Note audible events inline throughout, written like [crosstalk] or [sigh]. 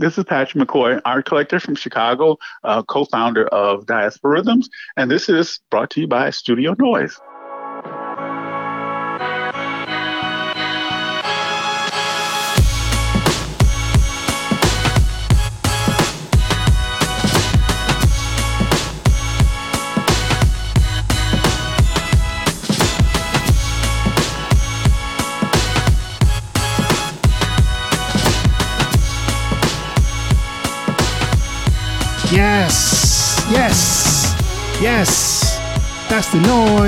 This is Patrick McCoy, art collector from Chicago, uh, co founder of Diaspora Rhythms, and this is brought to you by Studio Noise.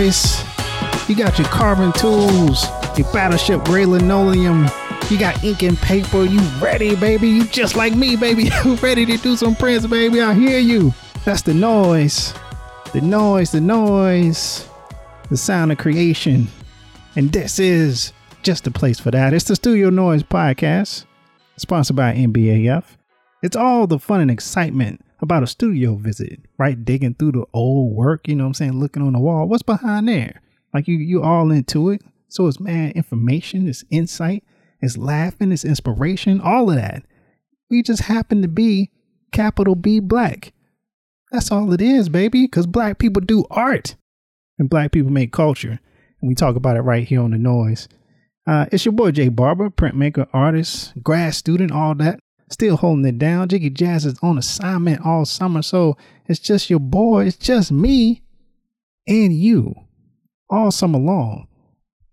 You got your carving tools, your battleship gray linoleum. You got ink and paper. You ready, baby? You just like me, baby. [laughs] You ready to do some prints, baby? I hear you. That's the noise. The noise, the noise. The sound of creation. And this is just the place for that. It's the Studio Noise Podcast, sponsored by NBAF. It's all the fun and excitement about a studio visit, right? Digging through the old work, you know what I'm saying? Looking on the wall. What's behind there? Like you you all into it. So it's mad information, it's insight, it's laughing, it's inspiration, all of that. We just happen to be capital B black. That's all it is, baby, because black people do art and black people make culture. And we talk about it right here on the noise. Uh, it's your boy Jay Barber, printmaker, artist, grad student, all that still holding it down. Jiggy Jazz is on assignment all summer, so it's just your boy, it's just me and you all summer long,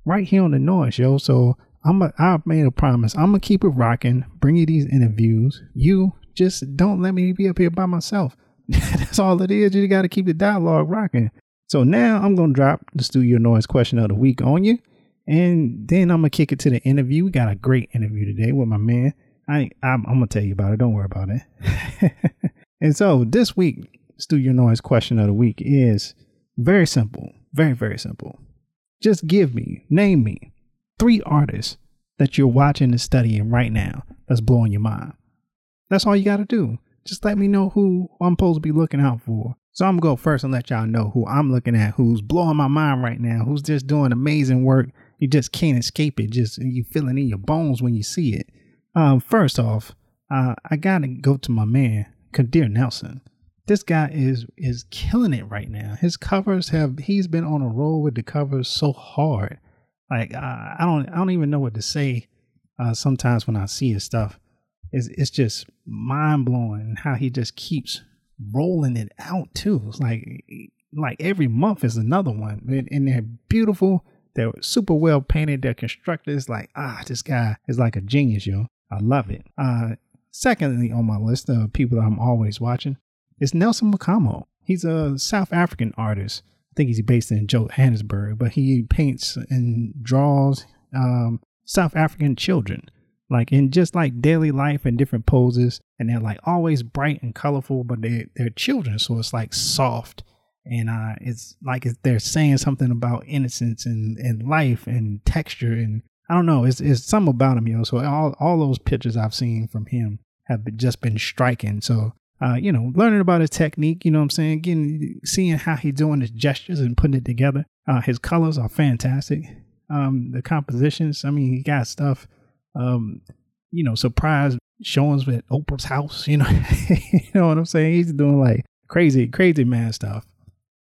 right here on the noise, yo. So I'm a, I've made a promise. I'm gonna keep it rocking, bring you these interviews. You just don't let me be up here by myself. [laughs] That's all it is. You got to keep the dialogue rocking. So now I'm gonna drop the studio noise question of the week on you. And then I'm gonna kick it to the interview. We got a great interview today with my man I I'm, I'm gonna tell you about it. Don't worry about it. [laughs] and so this week, Studio Noise question of the week is very simple, very very simple. Just give me, name me, three artists that you're watching and studying right now that's blowing your mind. That's all you got to do. Just let me know who I'm supposed to be looking out for. So I'm gonna go first and let y'all know who I'm looking at, who's blowing my mind right now, who's just doing amazing work. You just can't escape it. Just you feel it in your bones when you see it. Um, first off, uh, I gotta go to my man, Kadir Nelson. This guy is is killing it right now. His covers have he's been on a roll with the covers so hard. Like uh, I don't I don't even know what to say. Uh, sometimes when I see his stuff, it's it's just mind blowing how he just keeps rolling it out too. It's like like every month is another one, and, and they're beautiful. They're super well painted. They're constructed. It's like ah, this guy is like a genius, yo. I love it. Uh, secondly, on my list of people I'm always watching is Nelson Makamo. He's a South African artist. I think he's based in Johannesburg, but he paints and draws um, South African children, like in just like daily life and different poses. And they're like always bright and colorful, but they they're children, so it's like soft and uh, it's like they're saying something about innocence and, and life and texture and I don't know. It's it's something about him, yo. So all all those pictures I've seen from him have been, just been striking. So uh, you know, learning about his technique, you know what I'm saying, getting seeing how he's doing his gestures and putting it together. Uh, his colors are fantastic. Um, the compositions, I mean, he got stuff. Um, you know, surprise showings with Oprah's house. You know, [laughs] you know what I'm saying. He's doing like crazy, crazy man stuff.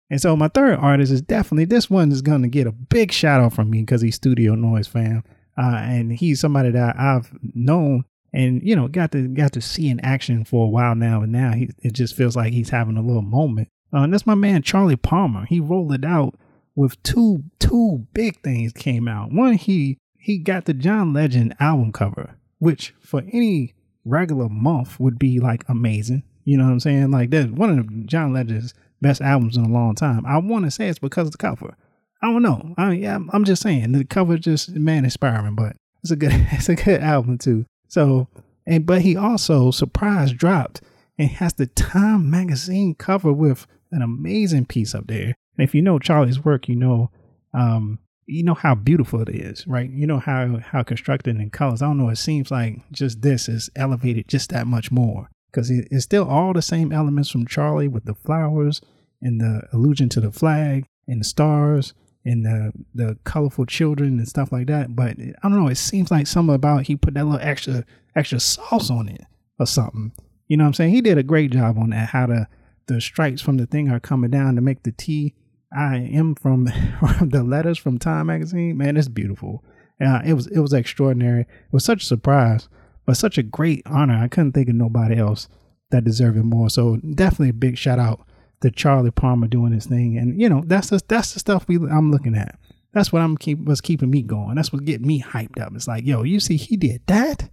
And so my third artist is definitely this one is going to get a big shout out from me because he's Studio Noise fam uh, and he's somebody that I've known and you know got to got to see in action for a while now. And now he it just feels like he's having a little moment. Uh, and that's my man Charlie Palmer. He rolled it out with two two big things came out. One he he got the John Legend album cover, which for any regular month would be like amazing. You know what I'm saying? Like that one of John Legend's best albums in a long time. I want to say it's because of the cover. I don't know. I mean, yeah, I'm just saying the cover just man inspiring, but it's a good [laughs] it's a good album too. So and but he also surprise dropped and has the Time magazine cover with an amazing piece up there. And if you know Charlie's work, you know um you know how beautiful it is, right? You know how how constructed in colors. I don't know. It seems like just this is elevated just that much more because it's still all the same elements from Charlie with the flowers and the allusion to the flag and the stars and the the colorful children and stuff like that. But I don't know. It seems like something about he put that little extra extra sauce on it. or something. You know what I'm saying? He did a great job on that. How the the stripes from the thing are coming down to make the T I from, [laughs] from the letters from Time magazine. Man, it's beautiful. Uh, it was it was extraordinary. It was such a surprise, but such a great honor. I couldn't think of nobody else that deserved it more. So definitely a big shout out to Charlie Palmer doing his thing. And you know that's the, that's the stuff we I'm looking at. That's what I'm keep what's keeping me going. That's what getting me hyped up. It's like yo, you see, he did that.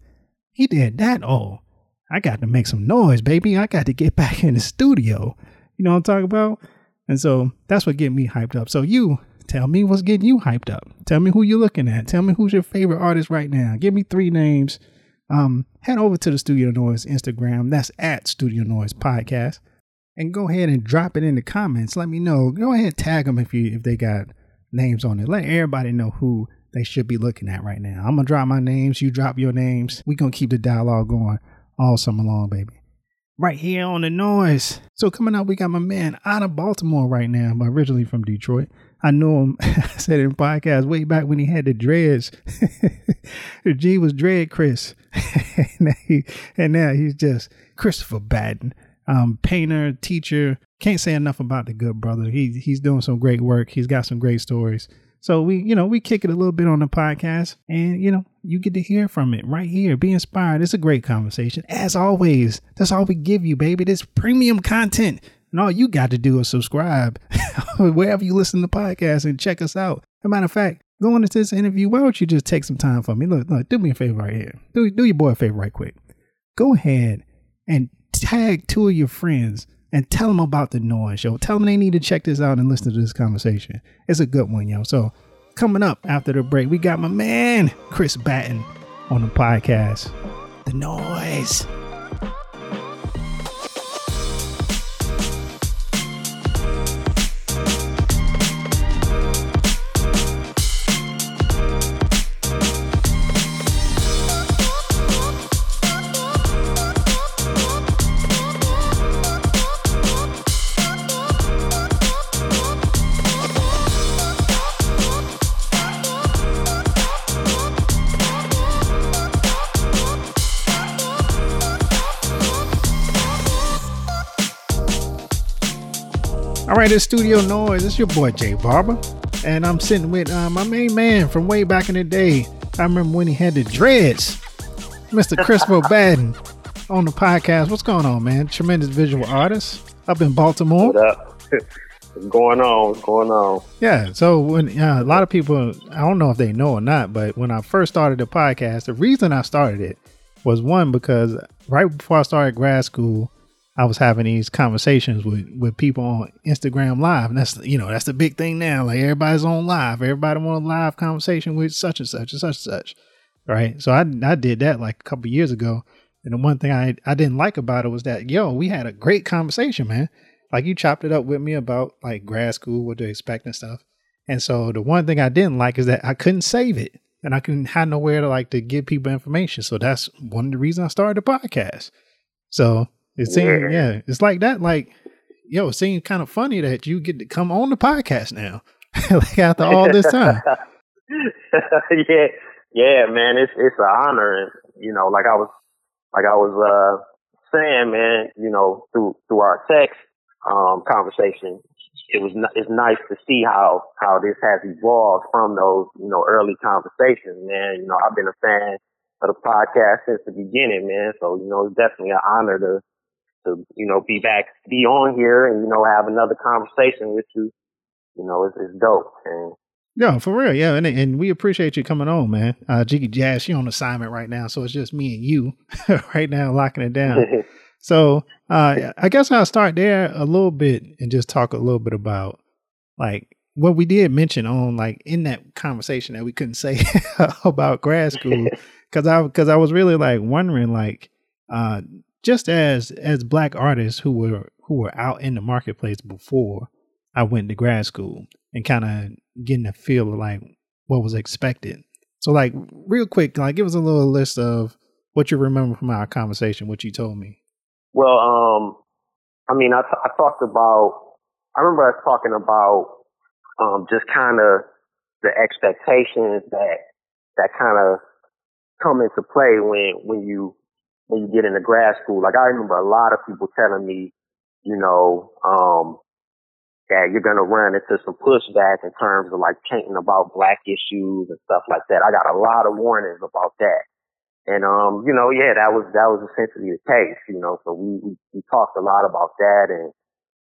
He did that. Oh, I got to make some noise, baby. I got to get [laughs] back in the studio. You know what I'm talking about? And so that's what get me hyped up. So you tell me what's getting you hyped up. Tell me who you're looking at. Tell me who's your favorite artist right now. Give me three names. Um, head over to the Studio Noise Instagram. That's at Studio Noise Podcast. And go ahead and drop it in the comments. Let me know. Go ahead and tag them if you if they got names on it. Let everybody know who they should be looking at right now. I'm gonna drop my names. You drop your names. We gonna keep the dialogue going all summer long, baby. Right here on the noise. So coming up, we got my man out of Baltimore right now, but originally from Detroit. I know him. [laughs] I said in podcast way back when he had the dreads. [laughs] G was dread Chris, [laughs] and, now he's just Christopher Batten, um, painter, teacher. Can't say enough about the good brother. He he's doing some great work. He's got some great stories. So we, you know, we kick it a little bit on the podcast and, you know, you get to hear from it right here. Be inspired. It's a great conversation. As always, that's all we give you, baby. This premium content. And all you got to do is subscribe [laughs] wherever you listen to podcasts and check us out. As a matter of fact, going into this interview, why don't you just take some time for me? Look, look, do me a favor right here. Do, do your boy a favor right quick. Go ahead and tag two of your friends and tell them about the noise show. Tell them they need to check this out and listen to this conversation. It's a good one, yo. So coming up after the break, we got my man Chris Batten on the podcast. The noise. Right, it's Studio Noise. It's your boy Jay Barber, and I'm sitting with uh, my main man from way back in the day. I remember when he had the dreads, Mr. Christopher [laughs] Batten, on the podcast. What's going on, man? Tremendous visual artist up in Baltimore. What up? [laughs] What's going on? What's going on? Yeah. So when uh, a lot of people, I don't know if they know or not, but when I first started the podcast, the reason I started it was one because right before I started grad school, I was having these conversations with with people on Instagram Live, and that's you know that's the big thing now. Like everybody's on live, everybody want a live conversation with such and such and such and such, right? So I I did that like a couple years ago, and the one thing I I didn't like about it was that yo we had a great conversation, man. Like you chopped it up with me about like grad school, what to expect and stuff. And so the one thing I didn't like is that I couldn't save it, and I couldn't had nowhere to like to give people information. So that's one of the reasons I started the podcast. So it seemed, yeah, it's like that. Like, yo, it seems kind of funny that you get to come on the podcast now, [laughs] like after all this time. [laughs] yeah, yeah, man, it's it's an honor, and you know, like I was, like I was uh saying, man, you know, through through our text um conversation, it was it's nice to see how how this has evolved from those you know early conversations, man. You know, I've been a fan of the podcast since the beginning, man. So you know, it's definitely an honor to to, you know, be back, be on here and, you know, have another conversation with you, you know, it's, it's dope. And no, for real, yeah, and and we appreciate you coming on, man. Uh, Jiggy Jazz, she on assignment right now, so it's just me and you [laughs] right now locking it down. [laughs] so uh, I guess I'll start there a little bit and just talk a little bit about like what we did mention on like in that conversation that we couldn't say [laughs] about grad school because I because I was really like wondering like uh, just as as black artists who were who were out in the marketplace before I went to grad school and kind of getting a feel of like what was expected. So like real quick, like give us a little list of what you remember from our conversation, what you told me. Well, um, I mean, I, t- I talked about, I remember us talking about, um, just kind of the expectations that, that kind of come into play when, when you when you get into grad school. Like I remember a lot of people telling me, you know, um, that you're gonna run into some pushback in terms of like painting about black issues and stuff like that. I got a lot of warnings about that. And um, you know, yeah, that was that was essentially the case, you know. So we, we, we talked a lot about that and,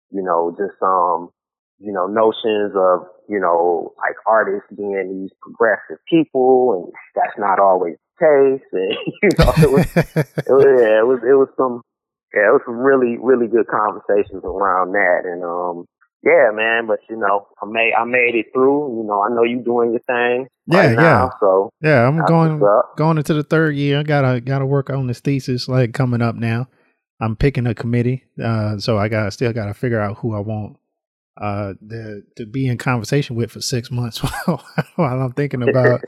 you know, just um, you know, notions of, you know, like artists being these progressive people and that's not always case. And, [laughs] you know, it was, it was, [laughs] yeah, it was, it was some, yeah, it was some really, really good conversations around that. And, um, yeah, man, but you know, I made, I made it through, you know, I know you doing your thing. Yeah, right yeah. now, so Yeah, I'm going going into the third year. I gotta gotta work on this thesis like coming up now. I'm picking a committee, uh, so I got still got to figure out who I want uh, the, to be in conversation with for six months while, [laughs] while I'm thinking about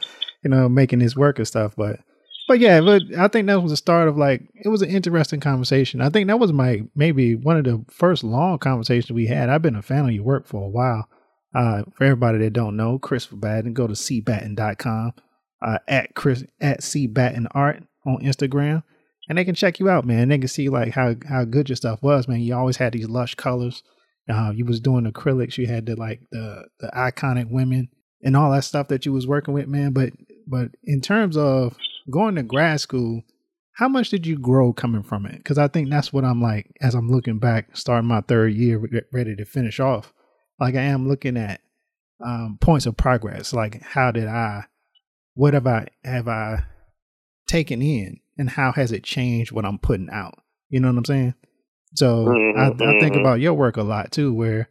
you know making this work and stuff. But but yeah, but I think that was the start of like it was an interesting conversation. I think that was my maybe one of the first long conversations we had. I've been a fan of your work for a while. Uh, for everybody that don't know, Chris Batten, go to cbatten.com, uh, at Chris at cbatten art on Instagram, and they can check you out, man. They can see like how how good your stuff was, man. You always had these lush colors. Uh, you was doing acrylics. You had the like the the iconic women and all that stuff that you was working with, man. But but in terms of going to grad school, how much did you grow coming from it? Because I think that's what I'm like as I'm looking back, starting my third year, ready to finish off. Like I am looking at um, points of progress. Like how did I, what have I have I taken in, and how has it changed what I'm putting out? You know what I'm saying? So I, Mhm, I think mhm. about your work a lot too, where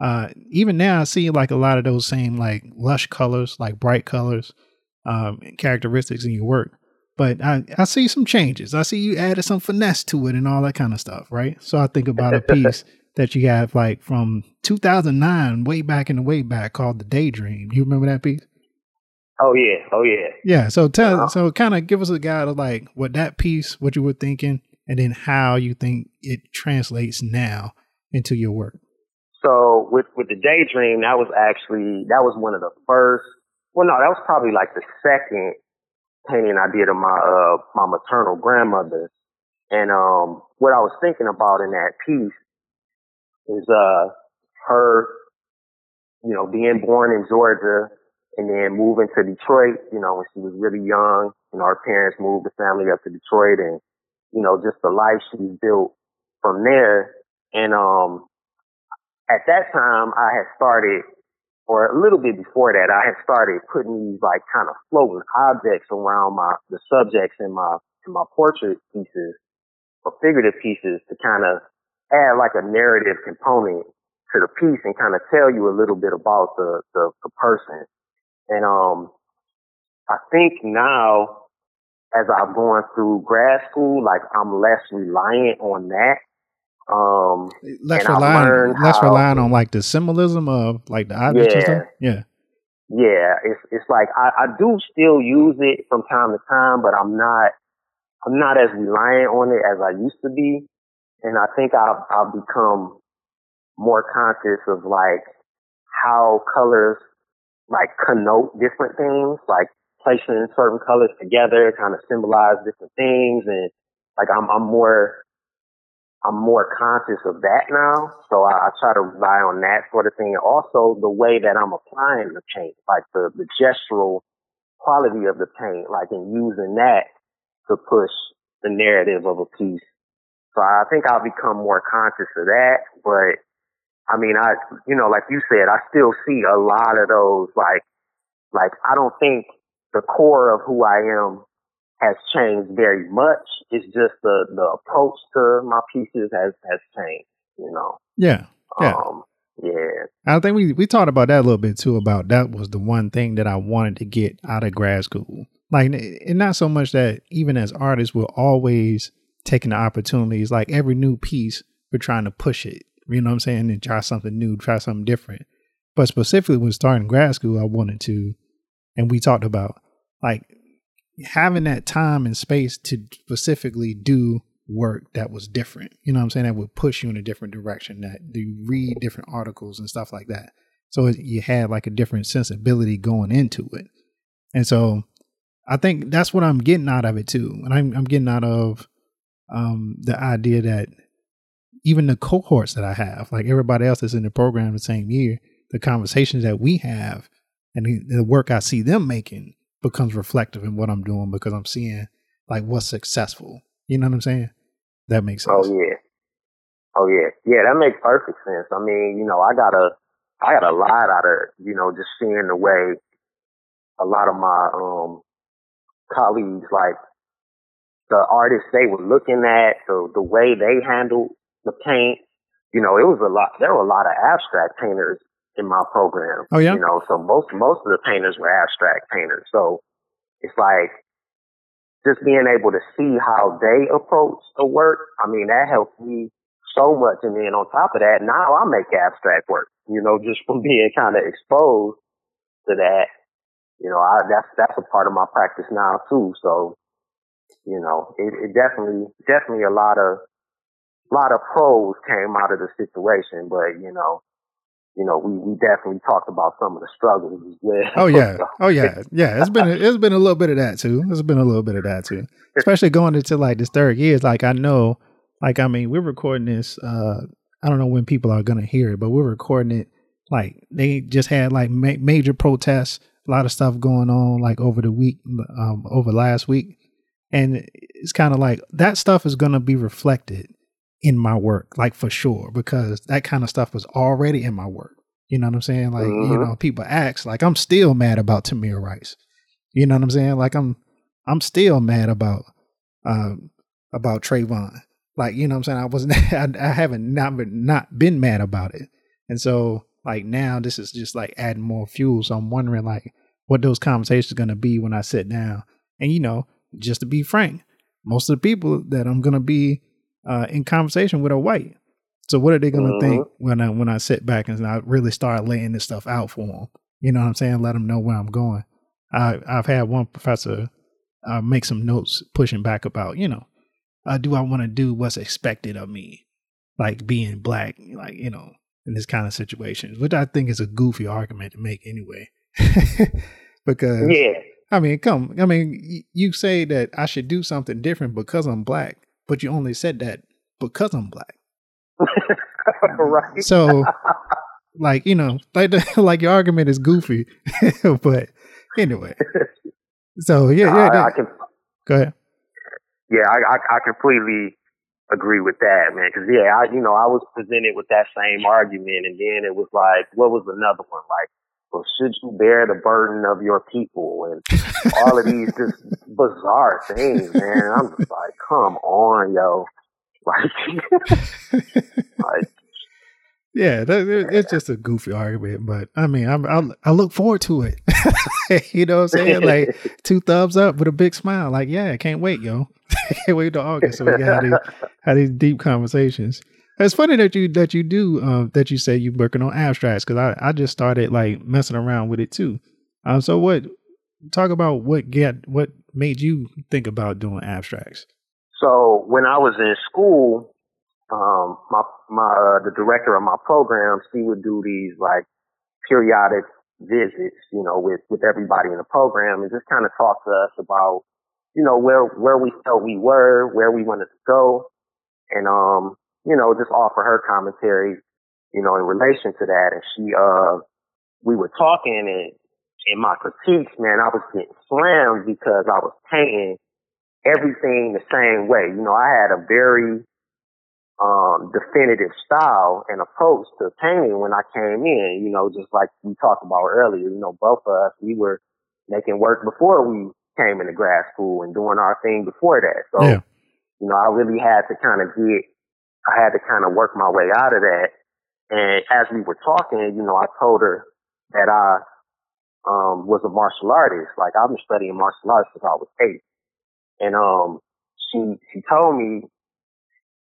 uh, even now I see like a lot of those same like lush colors, like bright colors, um, characteristics in your work. But I, I see some changes. I see you added some finesse to it and all that kind of stuff, right? So I think about a [laughs] piece that you have like from 2009, way back in the way back, called the Daydream. You remember that piece? Oh yeah, oh yeah. Yeah. So tell, Uh-huh. so kind of give us a guide of like what that piece, what you were thinking, and then how you think it translates now into your work. So with with the daydream, that was actually that was one of the first. Well, no, that was probably like the second painting I did of my uh my maternal grandmother. And um, what I was thinking about in that piece is uh her, you know, being born in Georgia and then moving to Detroit. You know, when she was really young, you know, her parents moved the family up to Detroit, and you know, just the life she built from there. And um, at that time, I had started, or a little bit before that, I had started putting these like kind of floating objects around my the subjects in my in my portrait pieces or figurative pieces to kind of add like a narrative component to the piece and kind of tell you a little bit about the the, the person. And um, I think now as I'm going through grad school, like I'm less reliant on that. Um, Less And relying, less how- relying on like the symbolism of like the objects and Yeah. stuff. Yeah. yeah, it's it's like I, I do still use it from time to time, but I'm not I'm not as reliant on it as I used to be, and I think I've I've become more conscious of like how colors like connote different things, like placing certain colors together kind of symbolize different things, and like I'm I'm more I'm more conscious of that now, so I, I try to rely on that sort of thing. Also the way that I'm applying the paint, like the, the gestural quality of the paint, like in using that to push the narrative of a piece. So I think I'll become more conscious of that. But I mean, I, you know, like you said, I still see a lot of those, like, like I don't think the core of who I am has changed very much. It's just the, the approach to my pieces has, has changed, you know. Yeah. Yeah. Um, yeah. I think we we talked about that a little bit too. About that was the one thing that I wanted to get out of grad school. Like, and not so much that even as artists, we're always taking the opportunities. Like every new piece, we're trying to push it. You know what I'm saying? And try something new, try something different. But specifically, when starting grad school, I wanted to, and we talked about like having that time and space to specifically do work that was different. You know what I'm saying? That would push you in a different direction, that you read different articles and stuff like that. So you had like a different sensibility going into it. And so I think that's what I'm getting out of it too. And I'm, I'm getting out of um, the idea that even the cohorts that I have, like everybody else that's in the program the same year, the conversations that we have and the work I see them making becomes reflective in what I'm doing because I'm seeing like what's successful. You know what I'm saying? That makes sense. Oh yeah. Oh yeah. Yeah, that makes perfect sense. I mean, you know, I got a I got a lot out of, you know, just seeing the way a lot of my um colleagues like the artists they were looking at, the the way they handled the paint. You know, it was a lot there were a lot of abstract painters in my program. Oh, yeah? You know, so most most of the painters were abstract painters. So it's like just being able to see how they approach the work, I mean, that helped me so much. And then on top of that, now I make abstract work, you know, [laughs] just from being kind of exposed to that. You know, I, that's, that's a part of my practice now too. So, you know, it, it definitely, definitely a lot of, a lot of pros came out of the situation, but you know, you know, we, we definitely talked about some of the struggles as well. Oh yeah, [laughs] oh yeah, yeah. It's been a, it's been a little bit of that too. It's been a little bit of that too. Especially going into like this third year. It's like I know, like I mean, we're recording this. uh I don't know when people are gonna hear it, but we're recording it. Like they just had like ma- major protests, a lot of stuff going on like over the week, um, over last week, and it's kind of like that stuff is gonna be reflected in my work, like for sure, because that kind of stuff was already in my work. You know what I'm saying? Like, you Mhm. know, people ask, like, I'm still mad about Tamir Rice. You know what I'm saying? Like, I'm, I'm still mad about, um, about Trayvon. Like, you know what I'm saying? I wasn't, [laughs] I, I haven't not been, not been mad about it. And so, like, now this is just like adding more fuel. So I'm wondering, like, what those conversations are going to be when I sit down. And, you know, just to be frank, most of the people that I'm going to be uh, in conversation with a white. So what are they going to Mhm. think when I when I sit back and I really start laying this stuff out for them? You know what I'm saying? Let them know where I'm going. I I've had one professor uh, make some notes pushing back about you know, uh, do I want to do what's expected of me, like being black, like you know, in this kind of situations, which I think is a goofy argument to make anyway. [laughs] because yeah. I mean, come, I mean, y- you say that I should do something different because I'm black, but you only said that because I'm black. [laughs] right. So, like, you know, like the, [laughs] like your argument is goofy, [laughs] but anyway. So yeah, yeah. I, I can, go ahead. yeah, I, I, I completely agree with that, man. Cause yeah, I, you know, I was presented with that same argument and then it was like, what was another one? Like, well, should you bear the burden of your people and all of these just bizarre things, man. I'm just like, come on, yo. [laughs] Like, like Yeah, that, it- it's just a goofy argument, but I mean, I'm, I I look forward to it. [laughs] you know what I'm saying? Like [laughs] two thumbs up with a big smile. Like, yeah, I can't wait, yo. can't wait to August so we can have these, have these deep conversations. It's funny that you that you do um, that you say you're working on abstracts because I I just started like messing around with it too. Um, so what? Talk about what get what made you think about doing abstracts. So when I was in school, um, my my uh, the director of my program, she would do these like periodic visits, you know, with with everybody in the program, and just kind of talk to us about, you know, where where we felt we were, where we wanted to go, and um, you know, just offer her commentary, you know, in relation to that. And she, uh, we were talking, and in my critiques, man, I was getting slammed because I was painting everything the same way. You know, I had a very um, definitive style and approach to painting when I came in. You know, just like we talked about earlier. You know, both of us we were making work before we came into grad school and doing our thing before that. So, Yeah. you know, I really had to kind of get, I had to kind of work my way out of that. And as we were talking, you know, I told her that I um, was a martial artist. Like I've been studying martial arts since I was eight. And um, she she told me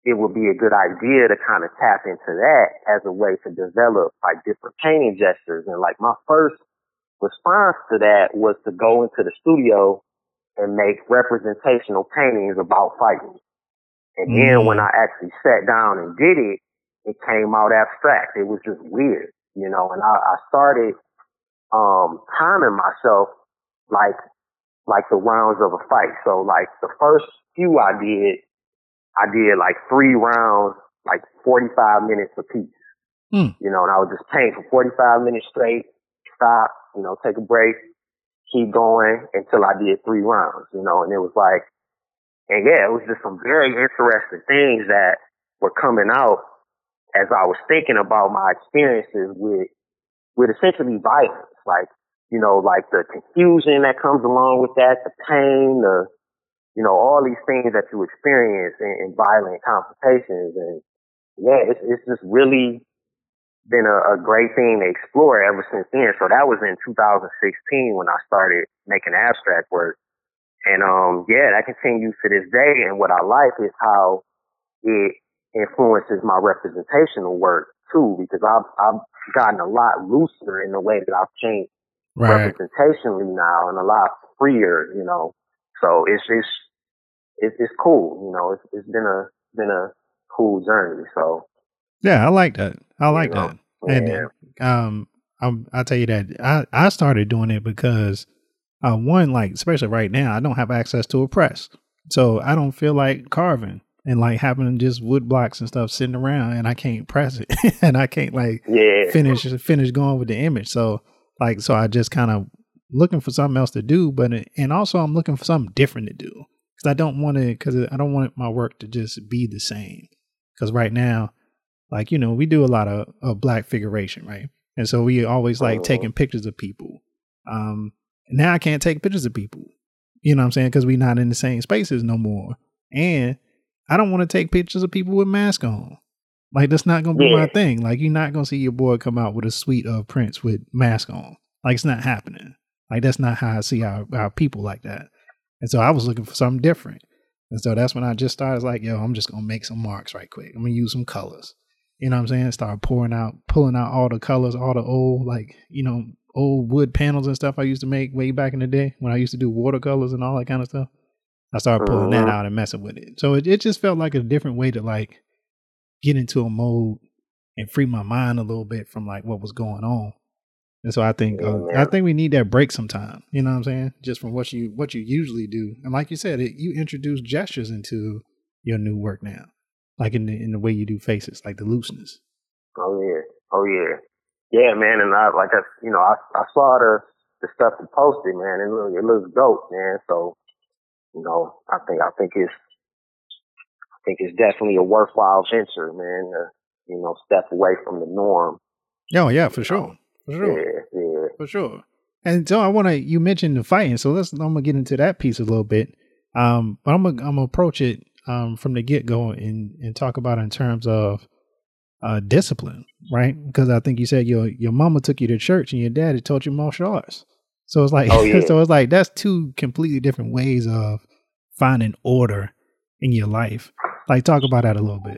it would be a good idea to kind of tap into that as a way to develop like different painting gestures. And like my first response to that was to go into the studio and make representational paintings about fighting. And then when I actually sat down and did it, it came out abstract. It was just weird, you know, and I, I started um timing myself like like the rounds of a fight. So like the first few I did, I did like three rounds, like 45 minutes apiece. Mm. You know, and I would just paint for 45 minutes straight, stop, you know, take a break, keep going until I did three rounds, you know, and it was like, and yeah, it was just some very interesting things that were coming out as I was thinking about my experiences with, with essentially violence, like, you know, like the confusion that comes along with that, the pain, the, you know, all these things that you experience in, in violent confrontations. And yeah, it's, it's just really been a, a great thing to explore ever since then. So that was in 2016 when I started making abstract work. And, um, yeah, that continues to this day. And what I like is how it influences my representational work too, because I've, I've gotten a lot looser in the way that I've changed Right. representationally now and a lot freer, you know. So it's it's it's, it's cool, you know. It's it's been a been a cool journey. So Yeah, I like that. I like You know, that. And yeah. um, I'm, I'll tell you that I, I started doing it because uh, one, like especially right now, I don't have access to a press, so I don't feel like carving and like having just wood blocks and stuff sitting around, and I can't press it, [laughs] and I can't like yeah, finish finish going with the image. So like, so I just kind of looking for something else to do, but and also I'm looking for something different to do because I don't want to because I don't want my work to just be the same. Because right now, like you know, we do a lot of, of black figuration, right? And so we always like Mhm. taking pictures of people. Um, now I can't take pictures of people. You know what I'm saying? Because we're not in the same spaces no more. And I don't want to take pictures of people with masks on. Like that's not gonna be my thing. Like you're not gonna see your boy come out with a suite of prints with mask on. Like it's not happening. Like that's not how I see our, our people like that. And so I was looking for something different. And so that's when I just started like, yo, I'm just gonna make some marks right quick. I'm gonna use some colors. You know what I'm saying? Start pouring out, pulling out all the colors, all the old like, you know, old wood panels and stuff I used to make way back in the day when I used to do watercolors and all that kind of stuff. I started pulling that Mhm. out and messing with it. So it, it just felt like a different way to like get into a mode and free my mind a little bit from like what was going on. And so I think uh. I think we need that break sometime. You know what I'm saying? Just from what you what you usually do. And like you said, it, you introduce gestures into your new work now, like in the in the way you do faces, like the looseness. oh yeah, oh yeah, yeah, man. And I like I, you know, I I saw the the stuff you posted, man. and It look it looks dope, man. So you know, I think I think it's I think it's definitely a worthwhile venture, man. To, you know, step away from the norm. Oh yeah, for sure, for sure. Yeah, yeah. For sure. And so I want to. You mentioned the fighting, so let's. I'm gonna get into that piece a little bit. Um, but I'm gonna I'm gonna approach it um from the get go and and talk about it in terms of uh discipline, right? Because I think you said your your mama took you to church and your daddy taught you martial arts. So it's like Oh, yeah. [laughs] so it's like that's two completely different ways of finding order in your life. Like talk about that a little bit.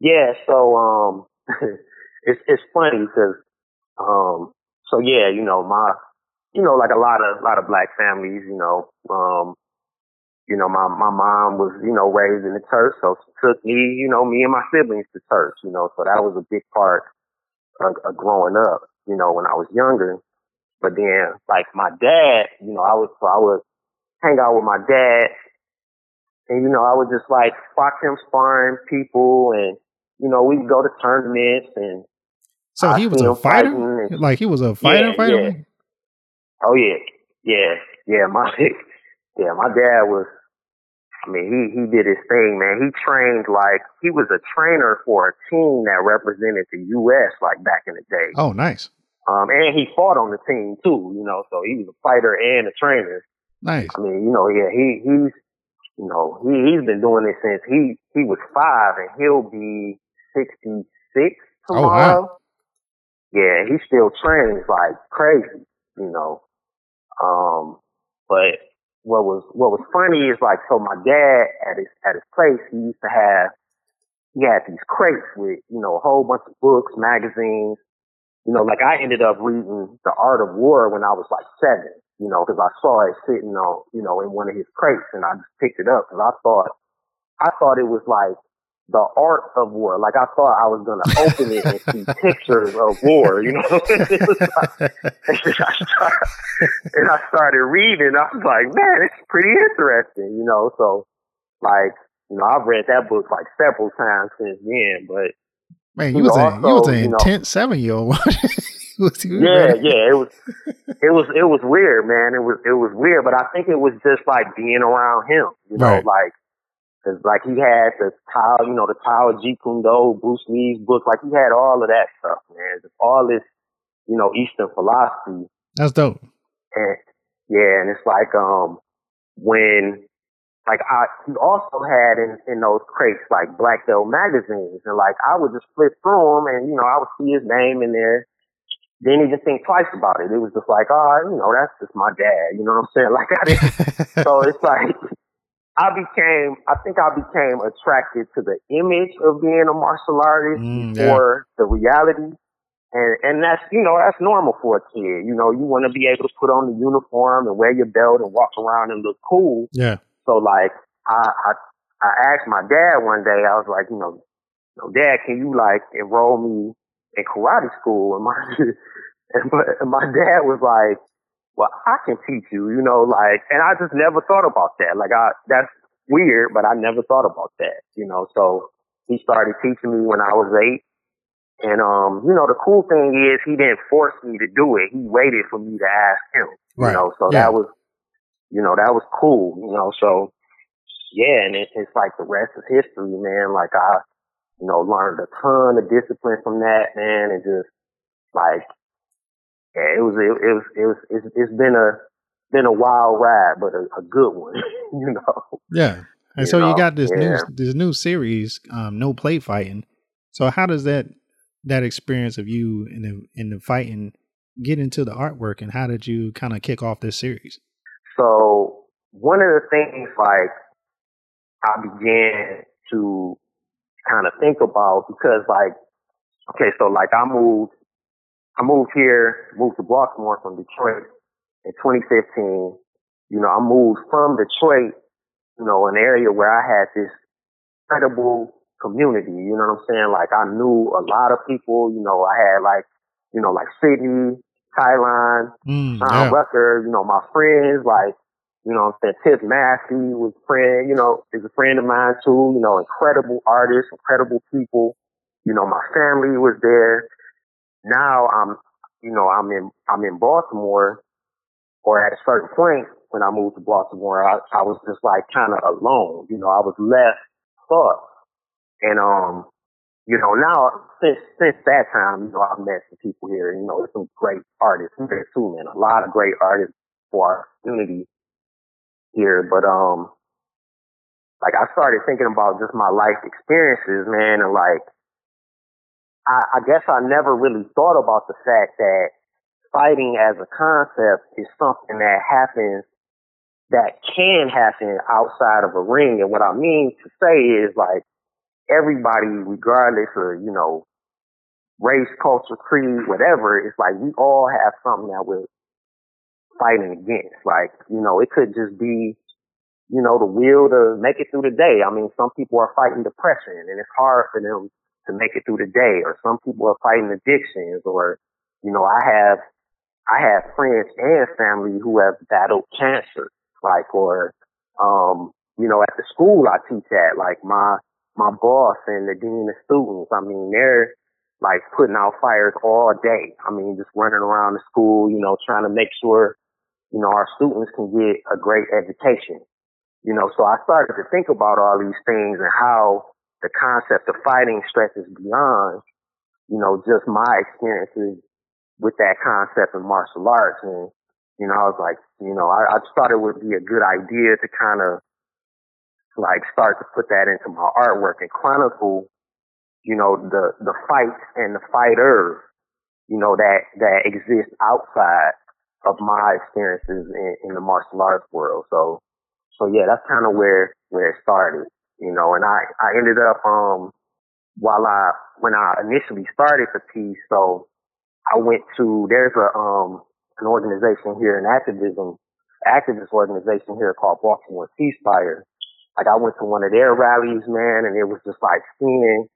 Yeah, so um, [laughs] it's it's funny because um, so yeah, you know my, you know like a lot of a lot of black families, you know, um, you know my my mom was you know raised in the church, so she took me, you know, me and my siblings to church, you know, so that was a big part of, of growing up, you know, when I was younger. But then like my dad, you know, I was so I would hang out with my dad and you know, I would just like watch him sparring people, and you know, we'd go to tournaments, and So I he was a fighter. fighting and- Like he was a fighter, Yeah, fighter. yeah. oh yeah, yeah, yeah, my [laughs] yeah, my dad was. I mean, he he did his thing, man. He trained like he was a trainer for a team that represented the U.S. like back in the day. Oh, nice, Um, and he fought on the team too, you know. So he was a fighter and a trainer. nice. I mean, you know, yeah, he he's you know, he he's been doing this since he he was five and he'll be 66 tomorrow. Oh, wow. Yeah, he still trains like crazy, you know. Um but what was what was funny is like so my dad at his at his place he used to have he had these crates with, you know, a whole bunch of books, magazines. You know, like I ended up reading The Art of War when I was like seven, you know, because I saw it sitting on, you know, in one of his crates and I just picked it up because I thought, I thought it was like the art of war. Like I thought I was going to open it and see [laughs] pictures of war, you know. [laughs] It was like- and, I started, and I started reading. I was like, man, it's pretty interesting, you know. So, like, you know, I've read that book like several times since then. But man, you, you was know, a, you was an intense seven year old. [laughs] yeah, yeah, it was, it was, it was weird, man. It was, it was weird, but I think it was just like being around him, you know, right. like, cause like he had the Tao, you know, the Tao of Jeet Kune Do, Bruce Lee's book, like he had all of that stuff, man. Just all this, you know, Eastern philosophy. That's dope. And yeah, and it's like, um, when like I he also had in in those crates like Black Belt magazines, and like I would just flip through them, and you know I would see his name in there. Didn't even think twice about it. It was just like, oh, you know, that's just my dad. You know what I'm saying? [laughs] Like I didn't. [laughs] so it's like I became, I think I became attracted to the image of being a martial artist mm, yeah. the reality. And, and that's, you know, that's normal for a kid. You know, you want to be able to put on the uniform and wear your belt and walk around and look cool. Yeah. So like I, I I asked my dad one day, I was like, you know, you know Dad, can you like enroll me in karate school? And my [laughs] and my, and my dad was like, Well, I can teach you, you know, like and I just never thought about that. Like I that's weird, but I never thought about that, you know. So he started teaching me when I was eight. And um, you know, the cool thing is he didn't force me to do it. He waited for me to ask him. Right. You know, so yeah. that was you know, that was cool, you know, so yeah, and it, it's like the rest is history, man. Like I, you know, learned a ton of discipline from that, man, and just like, yeah, it was, it, it was, it was, it's, it's been a, been a wild ride, but a, a good one, [laughs] you know. Yeah. And you so know? you got this yeah. new this new series, um, no play fighting. So how does that that experience of you in the in the fighting get into the artwork, and how did you kind of kick off this series? So one of the things like I began to kind of think about because like, okay, so like I moved, I moved here, moved to Baltimore from Detroit in 2015. You know, I moved from Detroit, you know, an area where I had this incredible community. You know what I'm saying? Like I knew a lot of people. You know, I had like, you know, like Sydney, Kyline, mm, Sean yeah. Rucker, you know, my friends, like, you know I'm saying, Tiff Massey was friend, you know, is a friend of mine too, you know, incredible artists, incredible people. You know, my family was there. Now I'm, you know, I'm in, I'm in Baltimore or at a certain point when I moved to Baltimore, I, I was just like kind of alone. You know, I was left thought. And, um, you know, now since since that time, you know, I've met some people here. You know, some great artists here too, man. A lot of great artists for our community here. But um, like I started thinking about just my life experiences, man, and like I, I guess I never really thought about the fact that fighting as a concept is something that happens that can happen outside of a ring. And what I mean to say is like everybody, regardless of, you know, race, culture, creed, whatever, it's like we all have something that we're fighting against. Like, you know, it could just be, you know, the will to make it through the day. I mean, some people are fighting depression and it's hard for them to make it through the day or some people are fighting addictions or, you know, I have, I have friends and family who have battled cancer, like, or, um, you know, at the school I teach at, like my, my boss and the dean of students. I mean, they're like putting out fires all day. I mean, just running around the school, you know, trying to make sure, you know, our students can get a great education. You know, so I started to think about all these things and how the concept of fighting stretches beyond, you know, just my experiences with that concept of martial arts. And, you know, I was like, you know, I, I thought it would be a good idea to kind of like start to put that into my artwork and chronicle, you know, the, the fights and the fighters, you know, that, that exist outside of my experiences in, in the martial arts world. So, so yeah, that's kind of where, where it started, you know, and I, I ended up, um, while I, when I initially started piece, so I went to, there's a, um, an organization here, an activism, activist organization here called Baltimore Ceasefire. Like I went to one of their rallies, man, and it was just like seeing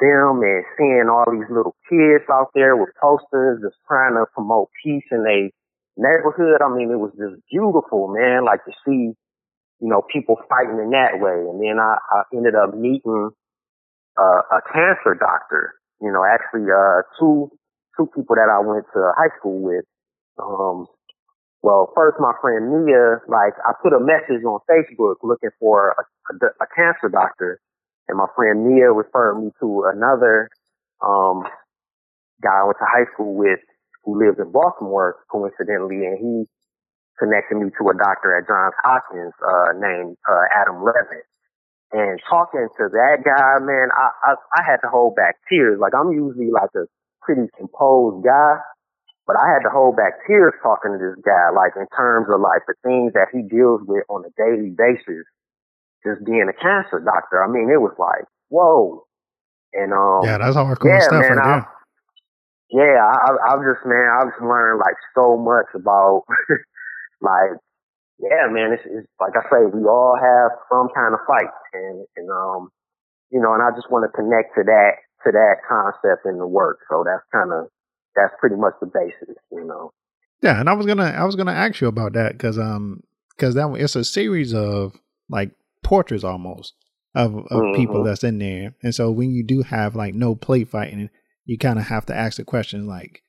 them and seeing all these little kids out there with posters just trying to promote peace in a neighborhood. I mean, it was just beautiful, man. Like to see, you know, people fighting in that way. And then I, I ended up meeting uh, a cancer doctor. You know, actually, uh, two two people that I went to high school with. Um, well, first my friend Mia, like I put a message on Facebook looking for a, a, a cancer doctor, and my friend Mia referred me to another um, guy I went to high school with who lives in Baltimore, coincidentally, and he connected me to a doctor at Johns Hopkins uh, named uh, Adam Levitt. And talking to that guy, man, I, I I had to hold back tears. Like I'm usually like a pretty composed guy, but I had to hold back tears talking to this guy, like in terms of like the things that he deals with on a daily basis, just being a cancer doctor. I mean, it was like, whoa. And um, yeah, that's hardcore yeah, stuff man, right I, there. yeah, I, I've just man, I've just learned like so much about [laughs] like yeah, man, it's, it's like I say, we all have some kind of fight, and and um, you know, and I just want to connect to that to that concept in the work. So that's kind of that's pretty much the basis, you know. Yeah, and I was gonna I was gonna ask you about that because um because that it's a series of like portraits almost of of Mhm. people that's in there, and so when you do have like no play fighting, you kind of have to ask the question like,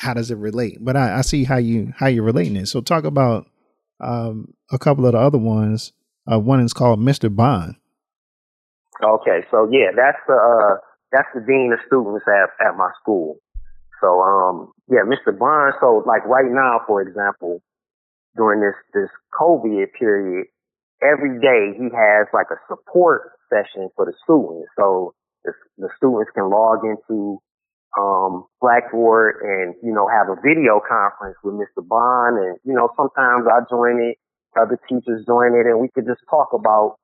how does it relate? But I, I see how you how you're relating it. So talk about um a couple of the other ones. Uh, one is called Mr. Bond. Okay, so yeah, that's the uh, that's the dean of students at at my school. So um, yeah, Mr. Bond. So like right now, for example, during this this COVID period, every day he has like a support session for the students. So the, the students can log into um, Blackboard and you know have a video conference with Mr. Bond, and you know sometimes I join it, other teachers join it, and we could just talk about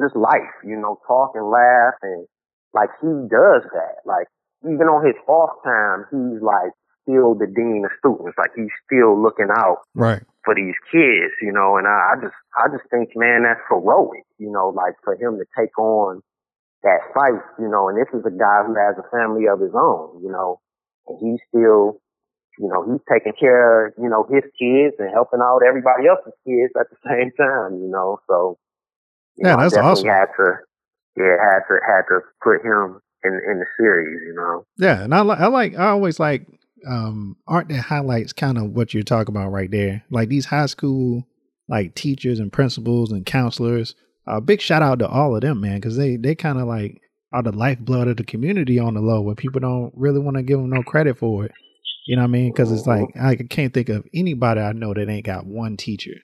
just life, you know, talk and laugh and like he does that. Like even on his off time, he's like still the dean of students. Like he's still looking out Right. for these kids, you know, and I, I just I just think, man, that's heroic, you know, like for him to take on that fight, you know, and this is a guy who has a family of his own, you know, and he's still, you know, he's taking care of, you know, his kids and helping out everybody else's kids at the [laughs] same time, you know, so you Yeah, know, that's awesome. Had to, yeah, had to had to put him in in the series, you know. Yeah, and I like I like I always like um art that highlights kind of what you're talking about right there. Like these high school like teachers and principals and counselors. A big shout out to all of them, man, because they they kind of like are the lifeblood of the community on the low, where people don't really want to give them no credit for it. You know what I mean? Because it's like I can't think of anybody I know that ain't got one teacher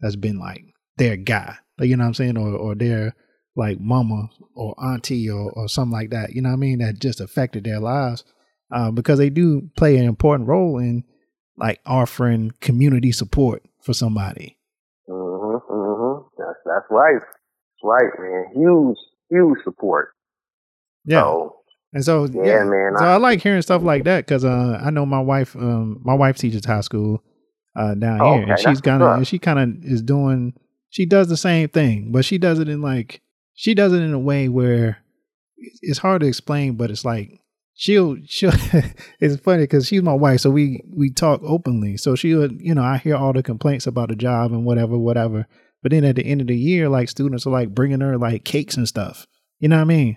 that's been like their guy. Like, you know what I'm saying? Or or their like mama or auntie or, or something like that. You know what I mean? That just affected their lives. Uh, because they do play an important role in like offering community support for somebody. Mhm, mhm. That's that's right. Right, man. Huge, huge support. Yeah. So, And so Yeah, yeah, man, So I- I, like hearing stuff like that because uh, I know my wife. Um, my wife teaches high school uh, down Oh, here, okay, and she's kind of what's up. and she kind of is doing. She does the same thing, but she does it in like she does it in a way where it's it's hard to explain, but it's like she'll she'll. [laughs] it's funny because she's my wife, so we we talk openly. So she would, you know I hear all the complaints about the job and whatever whatever. But then at the end of the year, like students are like bringing her like cakes and stuff. You know what I mean?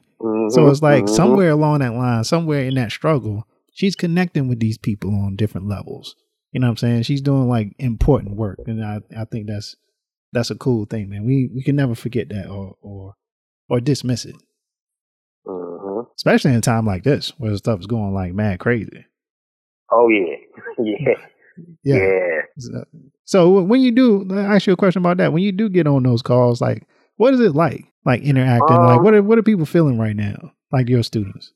So mhm, it's like mhm. somewhere along that line, somewhere in that struggle, she's connecting with these people on different levels. You know what I'm saying? She's doing like important work, and I, I think that's that's a cool thing, man. We we can never forget that or or or dismiss it, Mhm. especially in a time like this where stuff is going like mad crazy. Oh yeah, [laughs] yeah, Yeah. yeah. So- when you do, I ask you a question about that. When you do get on those calls, like what is it like, like interacting? like Um, what are what are people feeling right now? Like your students?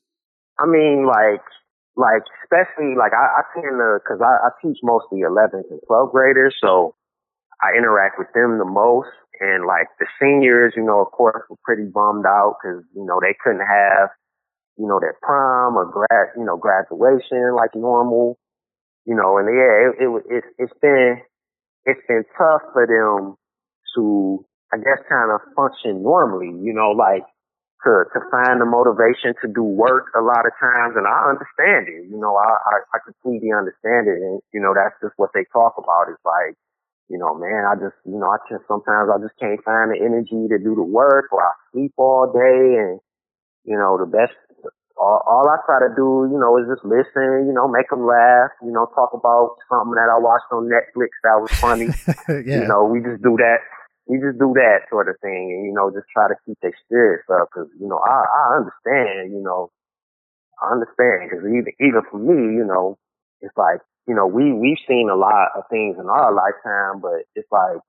I mean, like, like especially like I, I tend to because I, I teach mostly 11th and 12th graders, so I interact with them the most. And like the seniors, you know, of course, were pretty bummed out because you know they couldn't have, you know, their prom or grad, you know, graduation like normal, you know. And yeah, it, it it's it's been it's been tough for them to, I guess, kind of function normally, you know, like to to find the motivation to do work a lot of times, and I understand it. You know, I I, I completely understand it, and you know that's just what they talk about. Is like, you know, man, I just, you know, I just sometimes I just can't find the energy to do the work or I sleep all day and, you know, the best, all, all I try to do, you know, is just listen, you know, make them laugh, you know, talk about something that I watched on Netflix that was funny. [laughs] yeah. You know, we just do that. We just do that sort of thing and, you know, just try to keep their spirits up because, you know, I, I understand, you know, I understand because even, even for me, you know, it's like, you know, we, we've seen a lot of things in our lifetime, but it's like,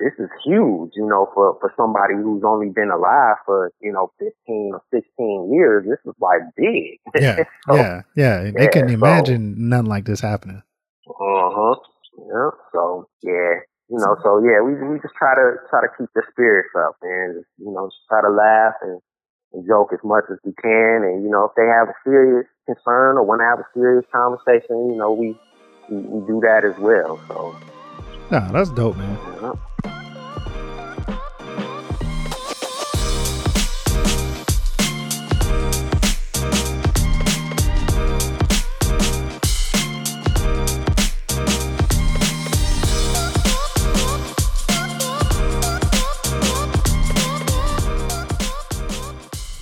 this is huge, you know, for, for somebody who's only been alive for, you know, 15 or 16 years. This is like big. Yeah. [laughs] so, yeah. Yeah. They yeah, couldn't imagine so, nothing like this happening. Uh huh. Yeah. So, yeah. You know, so yeah, we, we just try to, try to keep the spirits up and, you know, just try to laugh and, and joke as much as we can. And, you know, if they have a serious concern or want to have a serious conversation, you know, we, we, we do that as well. So, nah, that's dope, man. Yeah.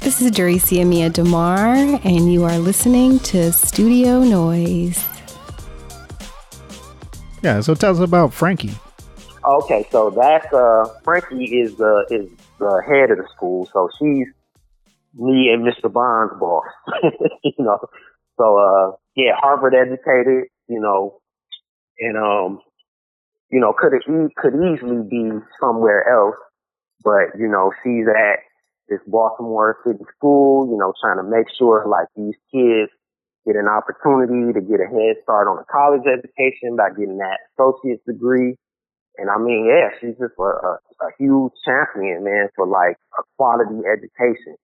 This is Daricia Mia DeMar, and you are listening to Studio Noise. Yeah, so tell us about Frankie. Okay, so that's uh Frankie is the is the head of the school, so she's me and Mr. Bond's boss. [laughs] you know. So uh yeah, Harvard educated, you know, and um you know, could it could easily be somewhere else, but you know, she's at this Baltimore City school, you know, trying to make sure like these kids get an opportunity to get a head start on a college education by getting that associate's degree. And I mean, yeah, she's just a, a, a huge champion, man, for like a quality education,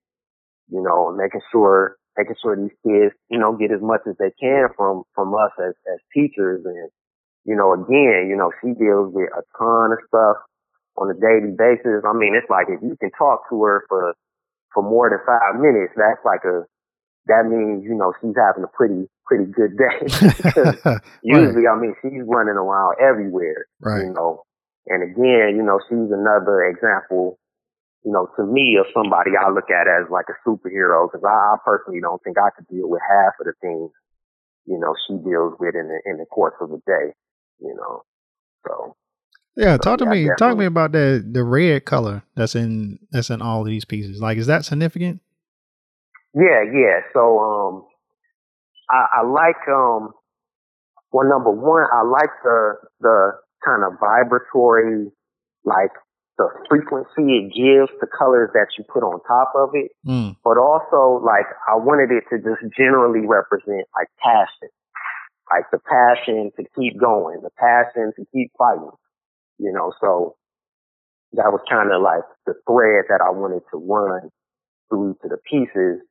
you know, making sure, making sure these kids, you know, get as much as they can from, from us as, as teachers. And, you know, again, you know, she deals with a ton of stuff on a daily basis. I mean, it's like if you can talk to her for for more than five minutes, that's like a that means you know she's having a pretty pretty good day. [laughs] [laughs] usually, right. I mean, she's running around everywhere. Right. You know, and again, you know, she's another example. You know, to me, of somebody I look at as like a superhero because I, I personally don't think I could deal with half of the things you know she deals with in the in the course of a day. You know, so yeah, talk to yeah, me. Talk to me about the the red color that's in that's in all of these pieces. Like, is that significant? Yeah, yeah. So, um, I, I like um, well, number one, I like the the kind of vibratory, like the frequency it gives the colors that you put on top of it. Mm. But also, like, I wanted it to just generally represent like passion, like the passion to keep going, the passion to keep fighting you know, so that was kind of like the thread that I wanted to run through to the pieces,